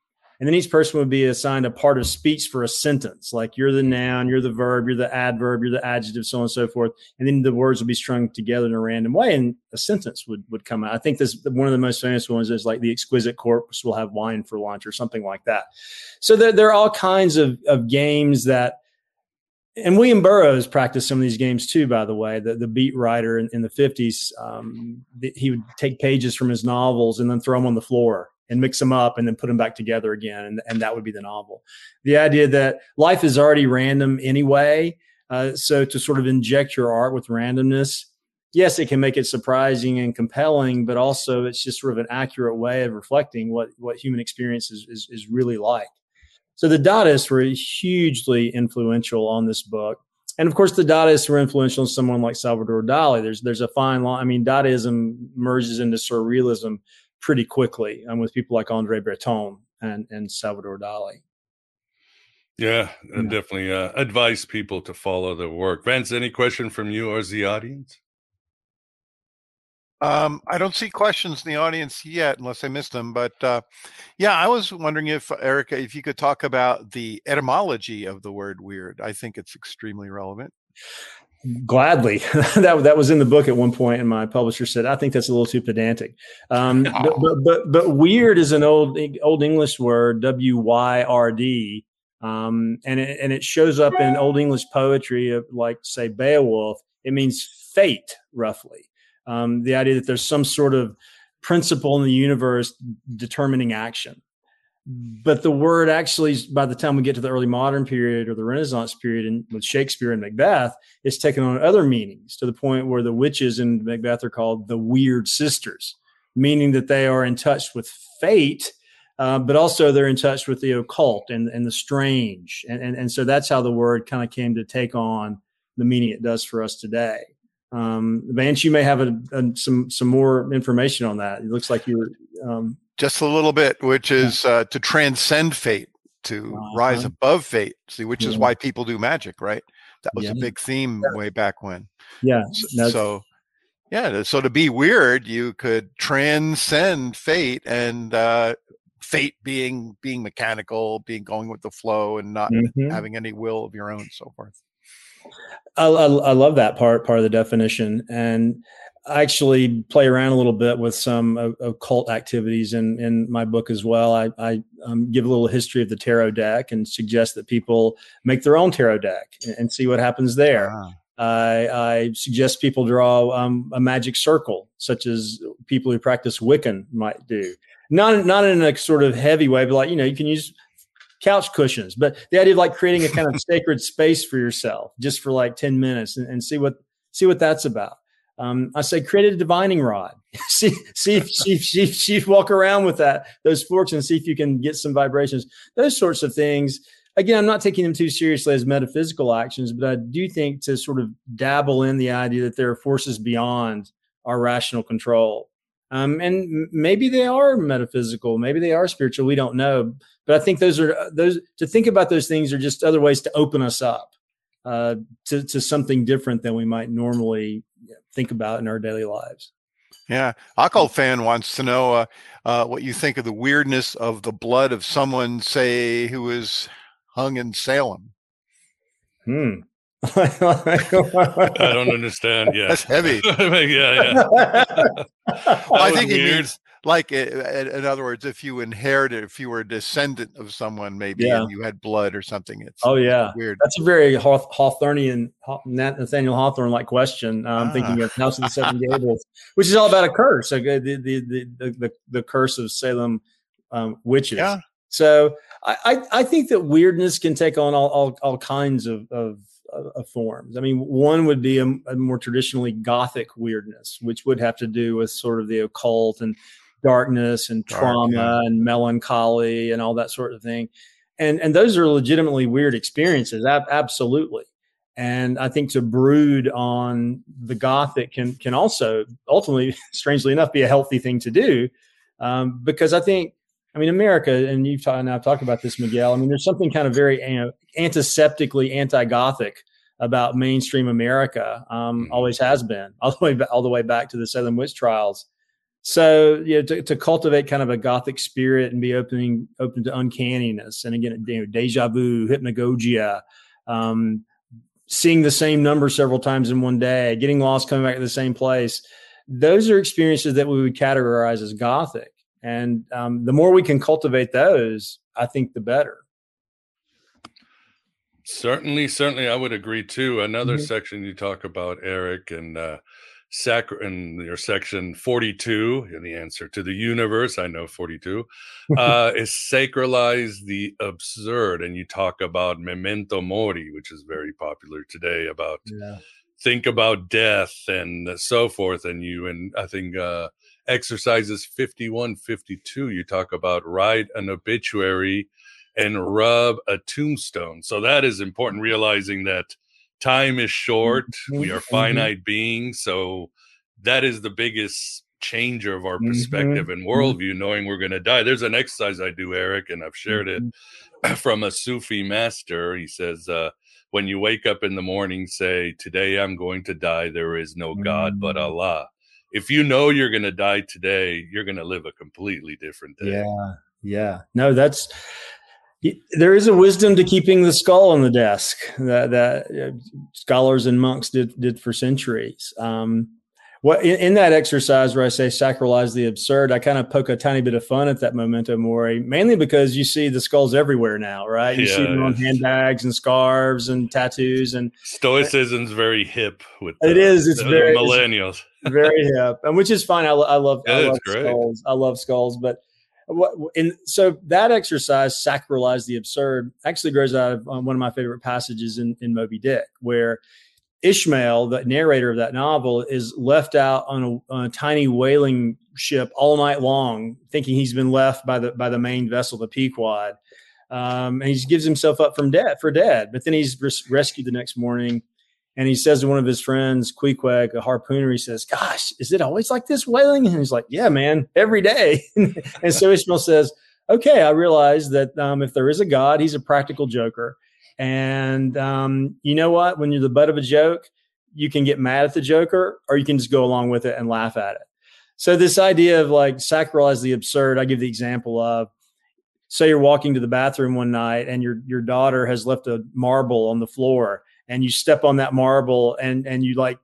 and then each person would be assigned a part of speech for a sentence like you're the noun you're the verb you're the adverb you're the adjective so on and so forth. And then the words would be strung together in a random way and a sentence would would come out. I think this one of the most famous ones is like the exquisite corpse will have wine for lunch or something like that. So there, there are all kinds of, of games that and William Burroughs practiced some of these games too, by the way. The, the beat writer in, in the 50s, um, he would take pages from his novels and then throw them on the floor and mix them up and then put them back together again. And, and that would be the novel. The idea that life is already random anyway. Uh, so to sort of inject your art with randomness, yes, it can make it surprising and compelling, but also it's just sort of an accurate way of reflecting what, what human experience is, is, is really like. So the Dadaists were hugely influential on this book. And of course, the Dadaists were influential on someone like Salvador Dali. There's there's a fine line. I mean, Dadaism merges into surrealism pretty quickly, and um, with people like Andre Breton and and Salvador Dali. Yeah, yeah. definitely uh, advise people to follow their work. Vance, any question from you or the audience? Um, I don't see questions in the audience yet, unless I missed them. But uh, yeah, I was wondering if Erica, if you could talk about the etymology of the word "weird." I think it's extremely relevant. Gladly, that that was in the book at one point, and my publisher said, "I think that's a little too pedantic." Um, but, but, but but weird is an old old English word, W Y R D, um, and it, and it shows up in Old English poetry, of, like say Beowulf. It means fate, roughly um, the idea that there's some sort of principle in the universe determining action. but the word actually, by the time we get to the early modern period or the Renaissance period, and with Shakespeare and Macbeth, it's taken on other meanings to the point where the witches in Macbeth are called the weird sisters, meaning that they are in touch with fate, uh, but also they're in touch with the occult and, and the strange. And, and, and so that's how the word kind of came to take on the meaning it does for us today. Um, Vance, you may have a, a, some some more information on that. It looks like you're um, just a little bit, which is uh, to transcend fate, to uh-huh. rise above fate. See, which yeah. is why people do magic, right? That was yeah. a big theme yeah. way back when. Yeah. So, so, yeah, so to be weird, you could transcend fate, and uh, fate being being mechanical, being going with the flow, and not mm-hmm. having any will of your own, so forth. I, I, I love that part part of the definition, and I actually play around a little bit with some occult activities in, in my book as well. I, I um, give a little history of the tarot deck and suggest that people make their own tarot deck and, see what happens there. Wow. I, I, suggest people draw um, a magic circle, such as people who practice Wiccan might do. Not not in a sort of heavy way, but like you know, you can use couch cushions. But the idea of like creating a kind of sacred space for yourself, just for like ten minutes, and, and see what see what that's about. Um, I say create a divining rod. see, see if, see, see, see walk around with that those forks and see if you can get some vibrations. Those sorts of things. Again, I'm not taking them too seriously as metaphysical actions, but I do think to sort of dabble in the idea that there are forces beyond our rational control. Um, and maybe they are metaphysical, maybe they are spiritual. We don't know, but I think those are those to think about those things are just other ways to open us up uh, to to something different than we might normally think about in our daily lives. Yeah, occult fan wants to know uh, uh, what you think of the weirdness of the blood of someone, say, who was hung in Salem. Hmm. I don't understand. Yeah, that's heavy. yeah, yeah. well, I think he means like in other words if you inherited if you were a descendant of someone maybe yeah. and you had blood or something it's oh yeah weird that's a very hawthornian nathaniel hawthorne like question i'm ah. thinking of house of the seven gables which is all about a curse the, the, the, the, the curse of salem um, witches yeah. so I, I think that weirdness can take on all, all, all kinds of, of of forms. I mean, one would be a, a, more traditionally Gothic weirdness, which would have to do with sort of the occult and darkness and Dark, trauma yeah. and melancholy and all that sort of thing. And and those are legitimately weird experiences, ab- absolutely. And I think to brood on the gothic can can also ultimately, strangely enough, be a healthy thing to do, um, because I think, I mean, America, and you've talked, and I've talked about this, Miguel. I mean, there's something kind of very antiseptically anti-gothic about mainstream America. Um, mm-hmm. Always has been, all the way all the way back to the Salem witch trials. So, you know, to, to, cultivate kind of a gothic spirit and be opening open to uncanniness, and again, you know, deja vu, hypnagogia, um, seeing the same number several times in one day, getting lost, coming back to the same place. Those are experiences that we would categorize as gothic, and um, the more we can cultivate those, I think the better. Certainly, certainly, I would agree too. Another mm-hmm. section you talk about, Eric, and uh, sac in your section 42 in the answer to the universe i know 42 uh, is sacralize the absurd and you talk about memento mori which is very popular today about yeah. think about death and so forth and you and i think uh, exercises 51 52 you talk about write an obituary and rub a tombstone so that is important realizing that time is short we mm-hmm, are mm-hmm. finite beings so that is the biggest changer of our mm-hmm, perspective mm-hmm. and worldview knowing we're going to die there's an exercise i do eric and i've shared it mm-hmm. from a sufi master he says uh, when you wake up in the morning say today i'm going to die there is no god but mm. allah if you know you're going to die today you're going to live a completely different day yeah yeah no that's there is a wisdom to keeping the skull on the desk that, that uh, scholars and monks did did for centuries. Um, what in, in, that exercise where I say sacralize the absurd, I kind of poke a tiny bit of fun at that memento mori, mainly because you see the skulls everywhere now, right? You yeah, see them on handbags and scarves and tattoos and stoicism's very hip with the, it is. It's very millennials, it's very hip, and which is fine. I, I love, yeah, I love skulls. I love skulls, but what, and so that exercise, sacralize the absurd, actually grows out of um, one of my favorite passages in, in Moby Dick, where Ishmael, the narrator of that novel, is left out on a, on a, tiny whaling ship all night long, thinking he's been left by the by the main vessel, the Pequod, um, and he gives himself up from dead for dead. But then he's res- rescued the next morning, and he says to one of his friends, Queequeg, a harpooner, he says, "Gosh, is it always like this whaling?" And he's like, "Yeah, man, every day." and so Ishmael says, "Okay, I realize that um, if there is a God, he's a practical joker." And um, you know what? When you're the butt of a joke, you can get mad at the joker or you can just go along with it and laugh at it. So this idea of like sacralize the absurd, I give the example of say you're walking to the bathroom one night and your your daughter has left a marble on the floor and you step on that marble and and you like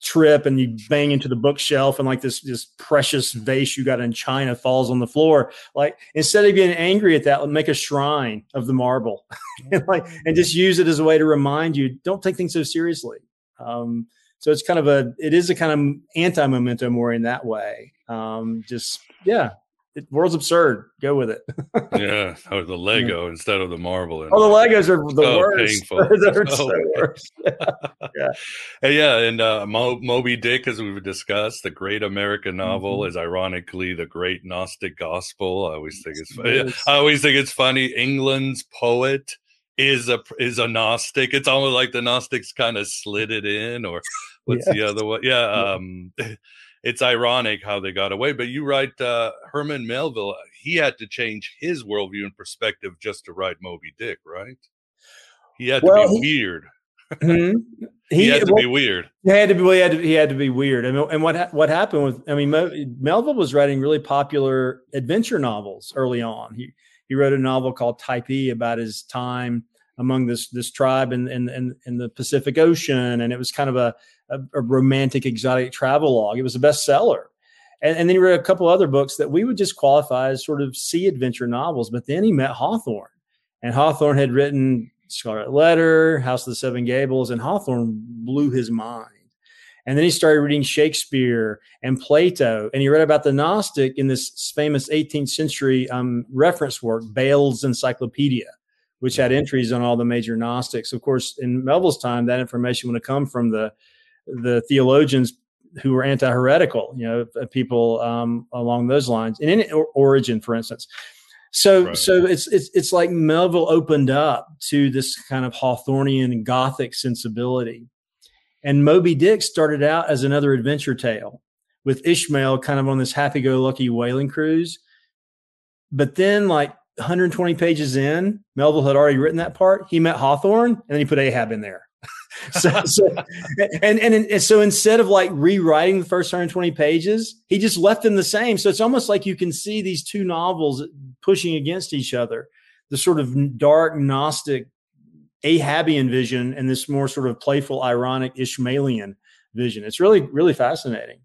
trip and you bang into the bookshelf and like this this precious vase you got in China falls on the floor. Like instead of getting angry at that, make a shrine of the marble and like and just use it as a way to remind you don't take things so seriously. Um, so it's kind of a it is a kind of anti memento mori in that way. Um, just yeah, world's absurd. Go with it. yeah, or the Lego yeah. instead of the marble. And, oh, the Legos are the so worst. They're so, so worst. yeah, and yeah, and uh, Mo- Moby Dick, as we've discussed, the great American novel, mm-hmm. is ironically the great Gnostic gospel. I always think it's funny. I always think it's funny. England's poet is a is a Gnostic. It's almost like the Gnostics kind of slid it in, or what's yes. the other one? Yeah. Um, it's ironic how they got away. But you write uh, Herman Melville, he had to change his worldview and perspective just to write Moby Dick, right? He had to be he, weird. Mm-hmm. He, he, had to well, be weird. He had to be. He had to, he had to be weird. I mean, and what what happened with? I mean, Melville was writing really popular adventure novels early on. He he wrote a novel called Typee about his time among this this tribe in in in, in the Pacific Ocean, and it was kind of a a, a romantic exotic travel log. It was a bestseller. And, and then he wrote a couple other books that we would just qualify as sort of sea adventure novels. But then he met Hawthorne, and Hawthorne had written Scarlet Letter, House of the Seven Gables, and Hawthorne blew his mind. And then he started reading Shakespeare and Plato, and he read about the Gnostic in this famous 18th century um, reference work, Bayle's Encyclopedia, which had entries on all the major Gnostics. Of course, in Melville's time, that information would have come from the the theologians who were anti-heretical, you know, people um, along those lines. And in Origen, for instance. So, right. so it's it's it's like Melville opened up to this kind of Hawthornian Gothic sensibility, and Moby Dick started out as another adventure tale with Ishmael kind of on this happy-go-lucky whaling cruise. But then, like 120 pages in, Melville had already written that part. He met Hawthorne, and then he put Ahab in there. so, so and, and, and so instead of like rewriting the first 120 pages, he just left them the same. So it's almost like you can see these two novels pushing against each other. The sort of dark Gnostic Ahabian vision and this more sort of playful, ironic Ishmaelian vision. It's really, really fascinating.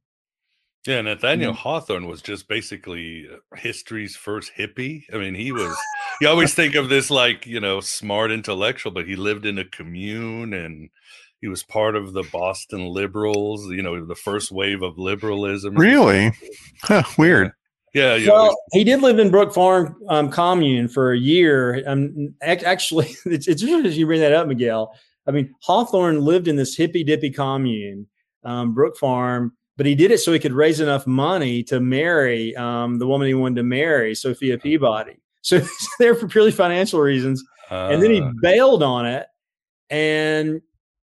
Yeah, Nathaniel Hawthorne was just basically uh, history's first hippie. I mean, he was. you always think of this like you know smart intellectual, but he lived in a commune and he was part of the Boston liberals. You know, the first wave of liberalism. Really? Huh, weird. Yeah. yeah well, he did live in Brook Farm um, commune for a year. Um, actually, it's it's interesting you bring that up, Miguel. I mean, Hawthorne lived in this hippy dippy commune, um, Brook Farm but he did it so he could raise enough money to marry um, the woman he wanted to marry, Sophia Peabody. So there for purely financial reasons. Uh, and then he uh. bailed on it. And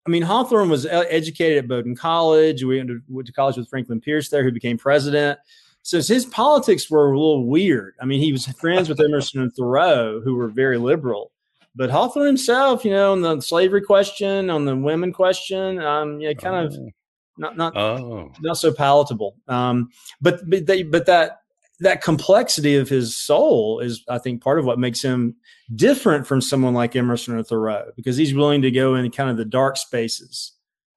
I mean, Hawthorne was educated at Bowdoin College. We went to, went to college with Franklin Pierce there, who became president. So his politics were a little weird. I mean, he was friends with Emerson and Thoreau, who were very liberal. But Hawthorne himself, you know, on the slavery question, on the women question, um, yeah, kind of oh not not oh. not so palatable. Um, but but, they, but that that complexity of his soul is, I think, part of what makes him different from someone like Emerson or Thoreau, because he's willing to go in kind of the dark spaces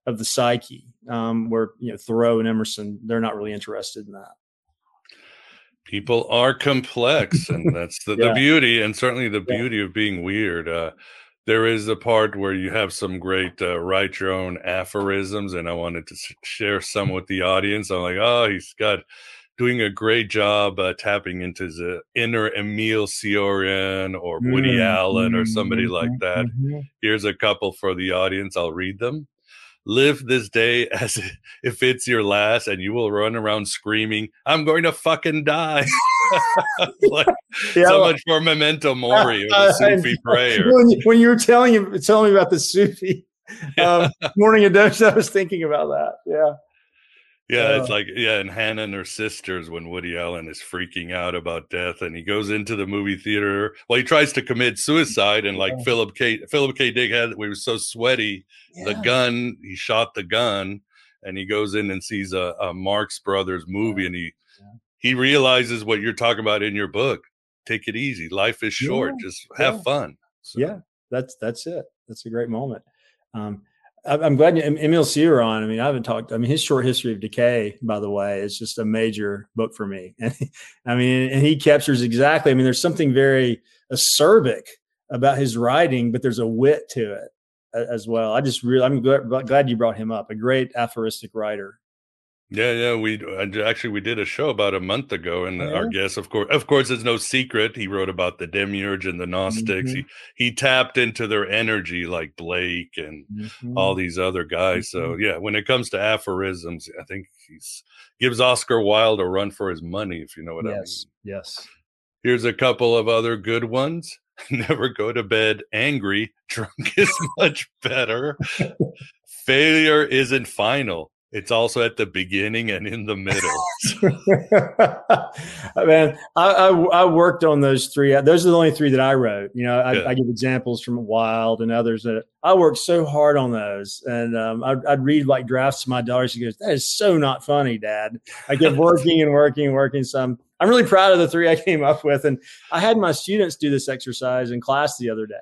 of the psyche, um, where you know Thoreau and Emerson they're not really interested in that. People are complex, and that's the, yeah. the beauty, and certainly the beauty yeah. of being weird. Uh, there is a part where you have some great uh, write your own aphorisms, and I wanted to share some with the audience. I'm like, oh, he's got doing a great job uh, tapping into the inner Emil Cioran or Woody Mm, Allen or somebody mhm, like that. mhm. Here's a couple for the audience. I'll read them. Live this day as if it's your last, and you will run around screaming, "I'm going to fucking die!" like, Yeah, so well- much for memento mori or the Uh, Sufi prayer. When you, when you were telling you telling me about the Sufi um, morning edition, I was thinking about that. Yeah. Yeah, it's Uh, like yeah, and Hannah and her sisters when Woody Allen is freaking out about death, and he goes into the movie theater. Well, he tries to commit suicide, and like Yeah. Philip K. Philip K. Dick had, we were so sweaty. The gun, he shot the gun, and he goes in and sees a, a Marx Brothers movie, and he he realizes what you're talking about in your book. Take it easy. Life is short. Yeah, Just have yeah. fun. Yeah, that's that's it. That's a great moment. Um, I'm glad you, Emil Cioran. I mean, I haven't talked. I mean, his short history of decay, by the way, is just a major book for me. And I mean, and he captures exactly. I mean, there's something very acerbic about his writing, but there's a wit to it as well. I just really, I'm glad you brought him up. A great aphoristic writer. Yeah, yeah. We uh, actually we did a show about a month ago, and Oh, our guest, of course, of course, it's no secret. He wrote about the demiurge and the Gnostics. Mhm. He he tapped into their energy, like Blake and Mm-hmm. all these other guys. So yeah, when it comes to aphorisms, I think he's gives Oscar Wilde a run for his money, if you know what I mean. Yes, yes. Here's a couple of other good ones. Never go to bed angry. Drunk is much better. Failure isn't final. It's also at the beginning and in the middle. Man, I, I I worked on those three. Those are the only three that I wrote. You know, I, Yeah. I give examples from Wilde and others that I worked so hard on those, and um, I'd, I'd read like drafts to my daughter. She goes, "That is so not funny, Dad." I kept working and working and working. So I'm I'm really proud of the three I came up with, and I had my students do this exercise in class the other day,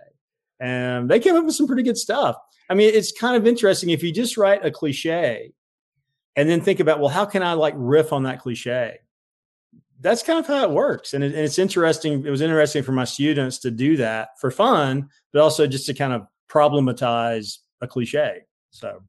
and they came up with some pretty good stuff. I mean, it's kind of interesting if you just write a cliche and then think about well how can i like riff on that cliche that's kind of how it works and, it, and it's interesting it was interesting for my students to do that for fun but also just to kind of problematize a cliche so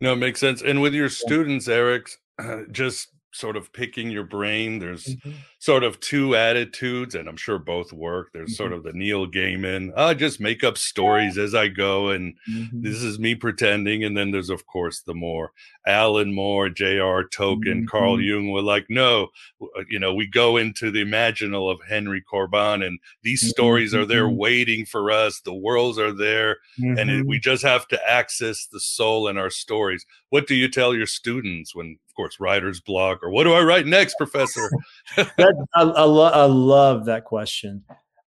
No, it makes sense. And with your students, Eric, just sort of picking your brain, there's Mm-hmm. sort of two attitudes, and I'm sure both work. There's sort Mm-hmm. of the Neil Gaiman, I just make up stories as I go, and Mm-hmm. this is me pretending. And then there's, of course, the more Alan Moore, J.R. Tolkien, Carl Mhm. Jung were like, no, uh, you know, we go into the imaginal of Henry Corbin, and these stories are there Mhm. waiting for us. The worlds are there and it, we just have to access the soul in our stories. What do you tell your students when, course, writer's block or what do I write next, professor? that, I, I, lo- I love that question.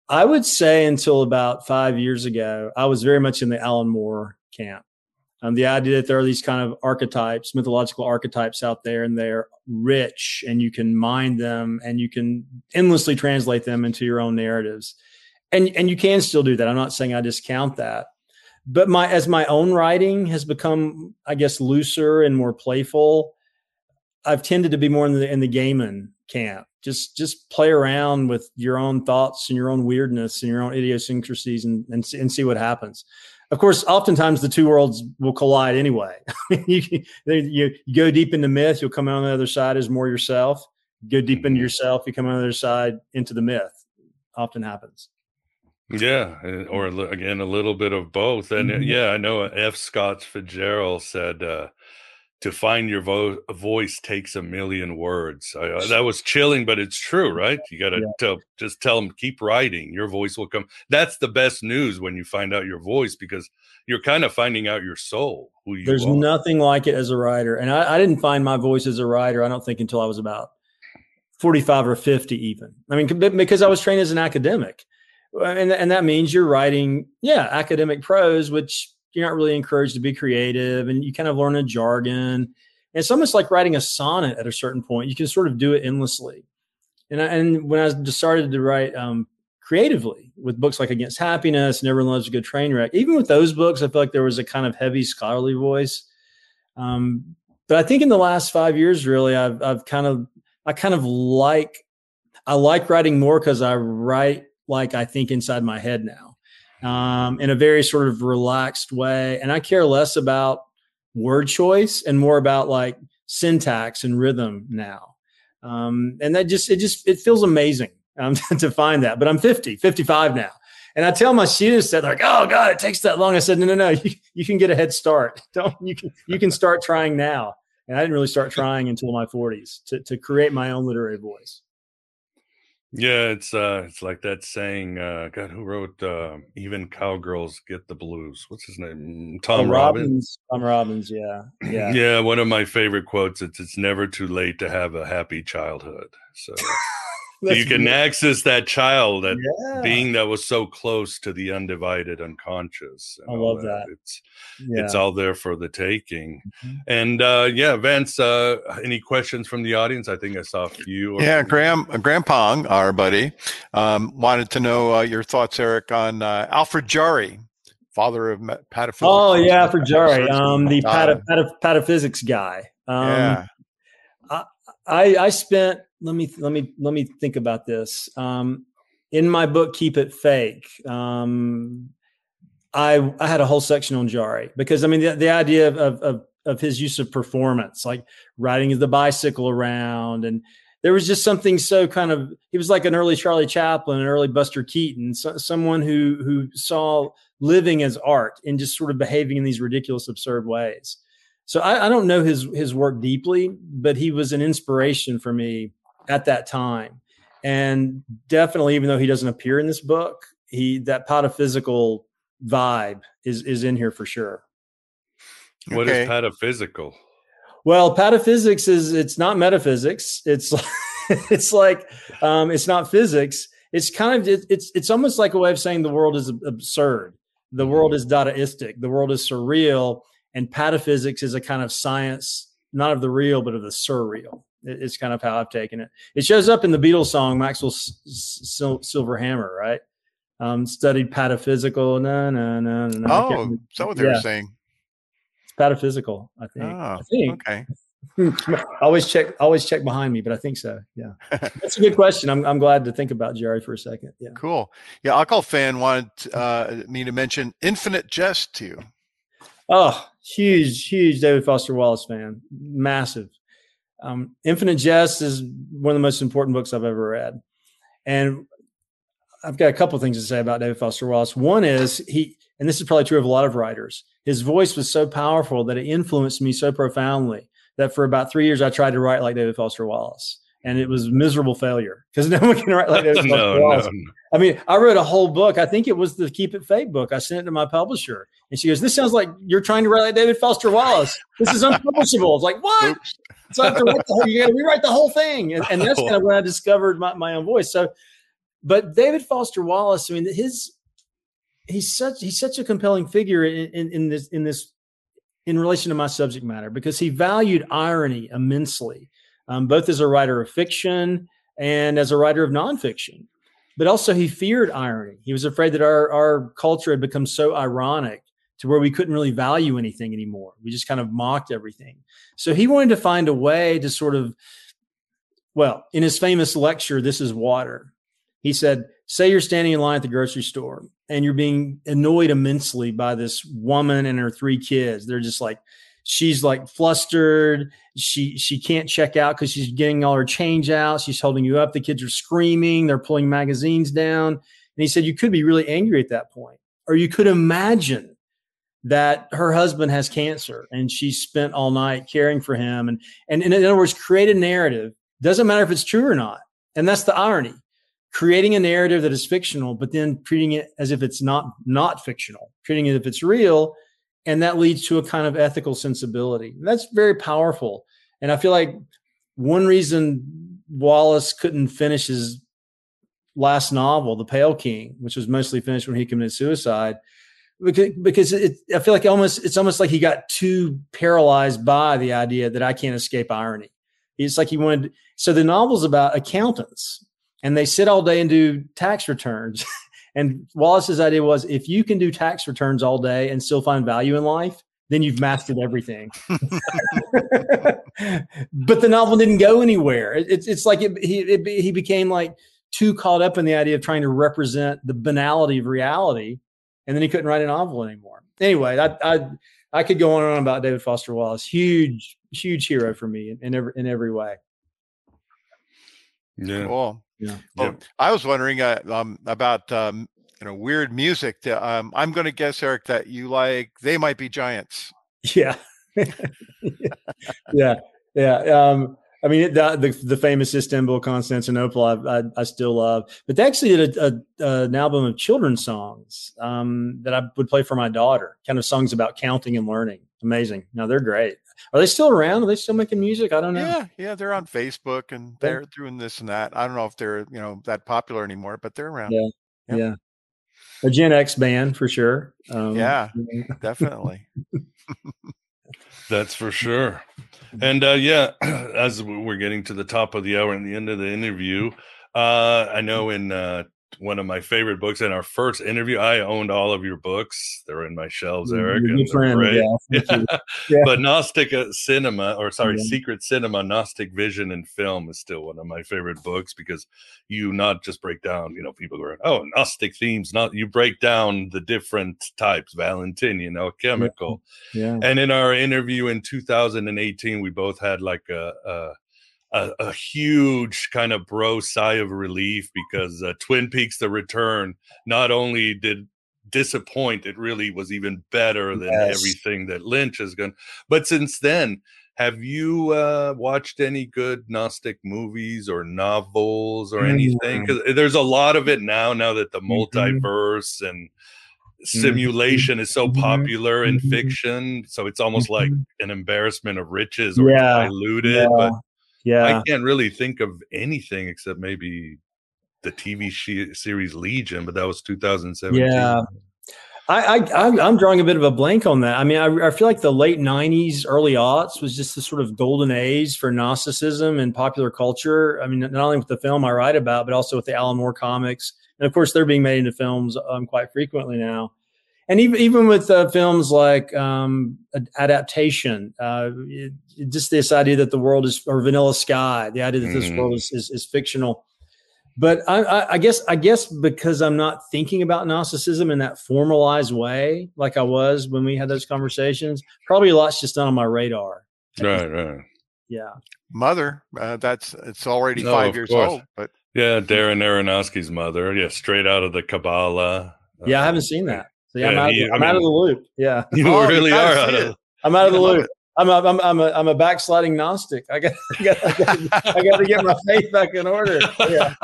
I would say until about five years ago, I was very much in the Alan Moore camp. Um, the idea that there are these kind of archetypes, mythological archetypes out there, and they're rich, and you can mine them, and you can endlessly translate them into your own narratives, and and you can still do that. I'm not saying I discount that, but my as my own writing has become, I guess, looser and more playful. I've tended to be more in the in the Gaiman camp. Just just play around with your own thoughts and your own weirdness and your own idiosyncrasies and and, see- and see what happens. Of course, oftentimes the two worlds will collide anyway. you, you you go deep into myth, you'll come out on the other side as more yourself. Go deep into yourself, you come out on the other side into the myth. Often happens. yeah, uh, or again, a little bit of both. And uh, Mhm. yeah, I know uh, F. Scott Fitzgerald said, uh, to find your vo- voice takes a million words. I, uh, that was chilling, but it's true, right? You got to Yeah. tell, just tell them, keep writing. Your voice will come. That's the best news when you find out your voice because you're kind of finding out your soul, who you There's are. nothing like it as a writer. And I, I didn't find my voice as a writer, I don't think, until I was about 45 or 50, even. I mean, because I was trained as an academic. And, and that means you're writing, yeah, academic prose, which you're not really encouraged to be creative and you kind of learn a jargon. And it's almost like writing a sonnet at a certain point. You can sort of do it endlessly. And, I, and when I just started to write um, creatively with books like Against Happiness and Everyone Loves a Good Train Wreck, even with those books, I feel like there was a kind of heavy scholarly voice. Um, but I think in the last five years, really, I've, I've kind of, I kind of like, I like writing more because I write like I think inside my head now um, in a very sort of relaxed way. And I care less about word choice and more about like syntax and rhythm now. Um, and that just, it just, it feels amazing um, to find that. But I'm 50, 55 now. And I tell my students that like, oh God, it takes that long. I said, no, no, no, you, you can get a head start. Don't you can you can start trying now. And I didn't really start trying until my 40s to, to create my own literary voice. Yeah, it's uh it's like that saying, uh God, who wrote uh even cowgirls get the blues? What's his name? Tom Oh, Robbins. Tom Robbins, yeah. Yeah. Yeah, one of my favorite quotes. It's it's never too late to have a happy childhood. So you can good. access that child, that Yeah. being that was so close to the undivided unconscious. I love that. It's it's Yeah. Mm-hmm. all there for the taking. And uh yeah, Vance, uh any questions from the audience? I think I saw a few. or- Yeah, Graham uh, Graham Pong, our buddy, um, wanted to know uh, your thoughts, Eric, on uh, Alfred Jarry, father of pataphysics. Oh yeah, for Jarry, um, the Uh, pata, pata, pataphysics guy. Um, yeah, I, I spent let me let me let me think about this. Um, in my book, Keep It Fake, um, I I had a whole section on Jarry because I mean the, the idea of, of of his use of performance, like riding the bicycle around, and there was just something so kind of he was like an early Charlie Chaplin, an early Buster Keaton, so, someone who who saw living as art and just sort of behaving in these ridiculous, absurd ways. So I, I don't know his his work deeply, but he was an inspiration for me at that time. And definitely, even though he doesn't appear in this book, he that pataphysical vibe is is in here for sure. What is Okay. pataphysical? Well, pataphysics is it's not metaphysics. It's it's like um, it's not physics. It's kind of it, it's it's almost like a way of saying the world is absurd. The world is Dadaistic. The world is surreal, and pataphysics is a kind of science, not of the real, but of the surreal. It- It's kind of how I've taken it. It shows up in the Beatles song "Maxwell Sil- Silver Hammer," right? Um, studied pataphysical. No, no, no, no. no. I can't Oh, that what they Yeah, were saying? It's pataphysical. I think. Oh, I think. okay. always check always check behind me but i think so yeah that's a good question i'm, I'm glad to think about Jarry for a second yeah Cool. Yeah, Alcohol fan wanted uh, me to mention Infinite Jest to you. oh huge huge david foster wallace fan massive um, infinite jest is one of the most important books i've ever read. And i've got a couple of things to say about david foster wallace. One is he and this is probably true of a lot of writers his voice was so powerful that it influenced me so profoundly that for about three years I tried to write like David Foster Wallace, and it was a miserable failure because no one can write like that. No, no, no. I mean, I wrote a whole book. I think it was the Keep It Fake book. I sent it to my publisher, and she goes, "This sounds like you're trying to write like David Foster Wallace. This is unpublishable." It's like what? So I have to write the whole, you got to rewrite the whole thing, and, and that's kind of when I discovered my, my own voice. So, but David Foster Wallace, I mean, his he's such he's such a compelling figure in, in, in this in this in relation to my subject matter because he valued irony immensely, um, both as a writer of fiction and as a writer of nonfiction. But also, he feared irony. He was afraid that our, our culture had become so ironic to where we couldn't really value anything anymore. We just kind of mocked everything. So he wanted to find a way to sort of, well, in his famous lecture, This is Water, he said, Say you're standing in line at the grocery store and you're being annoyed immensely by this woman and her three kids. They're just like, she's like flustered. She she can't check out because she's getting all her change out. She's holding you up. The kids are screaming. They're pulling magazines down. And he said you could be really angry at that point, or you could imagine that her husband has cancer and she spent all night caring for him. And and, and in other words, create a narrative. Doesn't matter if it's true or not. And that's the irony creating a narrative that is fictional, but then treating it as if it's not not fictional, treating it as if it's real, and that leads to a kind of ethical sensibility. That's very powerful, and I feel like one reason Wallace couldn't finish his last novel, The Pale King, which was mostly finished when he committed suicide, because, it, I feel like almost it's almost like he got too paralyzed by the idea that I can't escape irony. It's like he wanted. So the novel's about accountants and they sit all day and do tax returns. and Wallace's idea was if you can do tax returns all day and still find value in life, then you've mastered everything. but the novel didn't go anywhere. It, it's it's like it, he it, he became like too caught up in the idea of trying to represent the banality of reality, and then he couldn't write a novel anymore. Anyway, I I, I could go on and on about David Foster Wallace. Huge huge hero for me in, in every in every way. Yeah. Cool. Yeah. Well, I was wondering uh, um, about um, you know weird music. To, um, I'm going to guess, Eric, that you like "They Might Be Giants." Yeah. yeah. Yeah. Um, I mean, the, the, the famous Istanbul, Constantinople, I, I, I still love. But they actually did a, a, an album of children's songs um, that I would play for my daughter, kind of songs about counting and learning. Amazing. No, they're great. Are they still around? Are they still making music? I don't know. Yeah, yeah, they're on Facebook and they're doing this and that. I don't know if they're you know that popular anymore, but they're around. Yeah, yep. yeah. A Gen X band for sure. Um, yeah, definitely. That's for sure. And uh, yeah, as we're getting to the top of the hour and the end of the interview, uh, I know in uh, one of my favorite books in our first interview, I owned all of your books. They're in my shelves, Eric. You're and friend, yeah. yeah. yeah. But Gnostic uh, Cinema, or sorry. Secret Cinema, Gnostic Vision and Film is still one of my favorite books because you not just break down, you know, people are, oh, Gnostic themes, not you break down the different types, Valentinian, alchemical. Yeah. And in our interview in 2018, we both had like a, a a, a, huge kind of bro sigh of relief because uh, Twin Peaks: The Return not only did disappoint, it really was even better than yes. everything that Lynch has done. But since then, have you uh, watched any good Gnostic movies or novels or anything? Because mm. there's a lot of it now. Now that the mm-hmm. multiverse and mm-hmm. simulation mm-hmm. is so popular in mm-hmm. fiction, so it's almost like mm-hmm. an embarrassment of riches or yeah. diluted. Yeah. But yeah, I can't really think of anything except maybe the TV sh- series Legion, but that was 2017. Yeah. I, I I'm drawing a bit of a blank on that. I mean, I, I feel like the late '90s, early aughts was just the sort of golden age for Gnosticism and popular culture. I mean, not only with the film I write about, but also with the Alan Moore comics, and of course, they're being made into films um, quite frequently now and even even with uh, films like um, adaptation, uh, it, just this idea that the world is or Vanilla Sky, the idea that this mm. world is, is, is fictional. But I, I, I, guess I guess because I'm not thinking about Gnosticism in that formalized way, like I was when we had those conversations, probably a lot's just not on my radar. Right, right. Yeah. Mother, uh, that's it's already no, five years course. old, but yeah, Darren Aronofsky's mother, yeah, straight out of the Kabbalah. Yeah, I haven't seen that. So yeah, I'm, out, he, I'm mean, out, of the loop. Yeah, you oh, really are out of. I'm out of the loop. I'm a, I'm I'm a, I'm a backsliding Gnostic. I got I got, I got, I got to get my faith back in order. Yeah.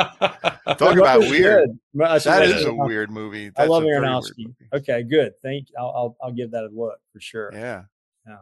Talk about weird. That is a weird movie. That's I love Aronofsky. Okay, good. Thank. You. I'll, I'll I'll give that a look for sure. Yeah. Yeah.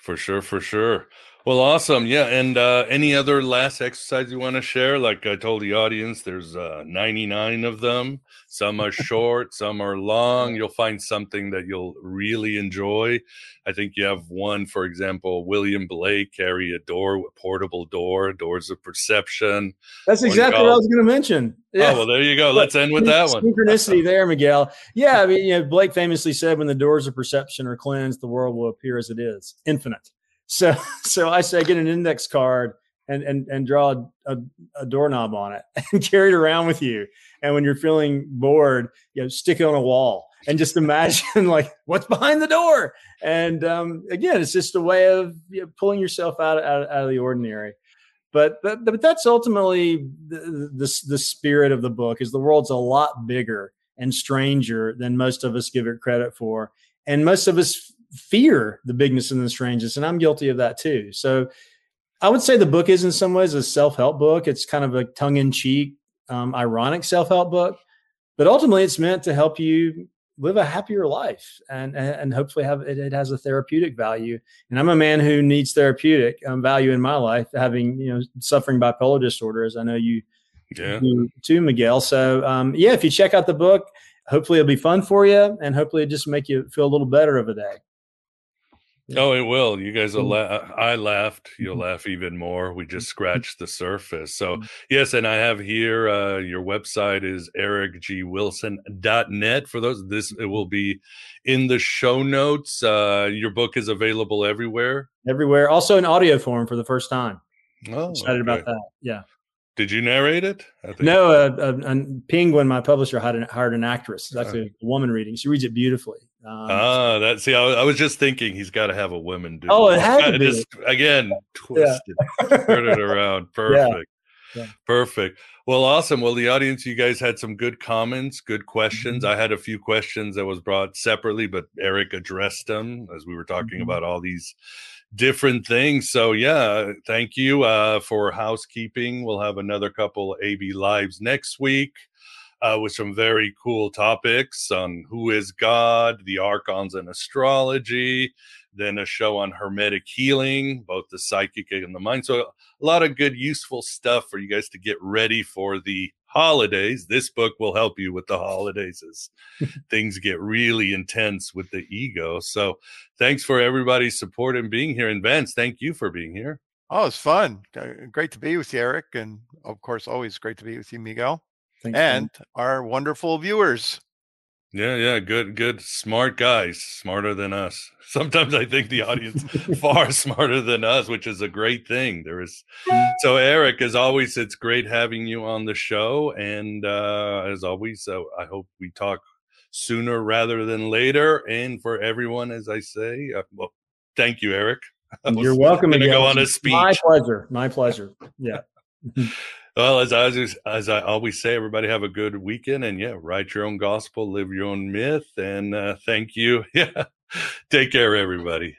For sure. For sure. Well, awesome. Yeah. And uh, any other last exercise you want to share? Like I told the audience, there's uh, 99 of them. Some are short, some are long. You'll find something that you'll really enjoy. I think you have one, for example, William Blake carry a door, a portable door, doors of perception. That's exactly what I was going to mention. Yeah. Oh, well, there you go. Let's end with that one. Synchronicity there, Miguel. Yeah. I mean, you know, Blake famously said, when the doors of perception are cleansed, the world will appear as it is, infinite. So so I say get an index card and and and draw a, a, a, doorknob on it and carry it around with you. And when you're feeling bored, you know, stick it on a wall and just imagine like what's behind the door. And um, again, it's just a way of you know, pulling yourself out, out out of the ordinary. But but but that's ultimately the, the the spirit of the book. Is the world's a lot bigger and stranger than most of us give it credit for, and most of us fear the bigness and the strangeness. And I'm guilty of that too. So I would say the book is in some ways a self help book. It's kind of a tongue in cheek, um, ironic self help book, but ultimately it's meant to help you live a happier life and and hopefully have it, it has a therapeutic value and i'm a man who needs therapeutic um, value in my life having you know suffering bipolar disorder as i know you yeah. do too miguel so um, yeah if you check out the book hopefully it'll be fun for you and hopefully it just make you feel a little better of a day Oh, it will. You guys will laugh. I laughed. You'll laugh even more. We just scratched the surface. So, yes, and I have here uh, your website is ericgwilson.net. For those, this it will be in the show notes. Uh, your book is available everywhere. Everywhere. Also in audio form for the first time. Oh, excited okay. about that. Yeah. Did you narrate it? No, a uh, Penguin, my publisher, hired an, hired an actress. It's actually a woman reading. She reads it beautifully. Um, ah, that see, I, I, was just thinking he's got to have a woman do. Oh, it had to be. Just, again, twisted, yeah. it, turn it around, perfect. Yeah. Perfect. Well, awesome. Well, the audience, you guys had some good comments, good questions. Mm-hmm. I had a few questions that was brought separately, but Eric addressed them as we were talking Mhm. about all these different things. So yeah, thank you uh, for housekeeping. We'll have another couple AB lives next week. Uh, with some very cool topics on who is God, the archons and astrology, then a show on hermetic healing, both the psychic and the mind. So, a lot of good, useful stuff for you guys to get ready for the holidays. This book will help you with the holidays as things get really intense with the ego. So, thanks for everybody's support and being here. And Vance, thank you for being here. Oh, it's fun. Great to be with you, Eric. And of course, always great to be with you, Miguel. Thanks, and our wonderful viewers. Yeah, yeah, good, good, smart guys, smarter than us. Sometimes I think the audience far smarter than us, which is a great thing. There is so Eric, as always, it's great having you on the show, and uh, as always, uh, I hope we talk sooner rather than later. And for everyone, as I say, uh, well, thank you, Eric. You're welcome. Gonna go on a speech. My pleasure. My pleasure. Yeah. Well, as I always, as I always say, everybody have a good weekend, and yeah, write your own gospel, live your own myth, and uh, thank you. Yeah, take care, everybody.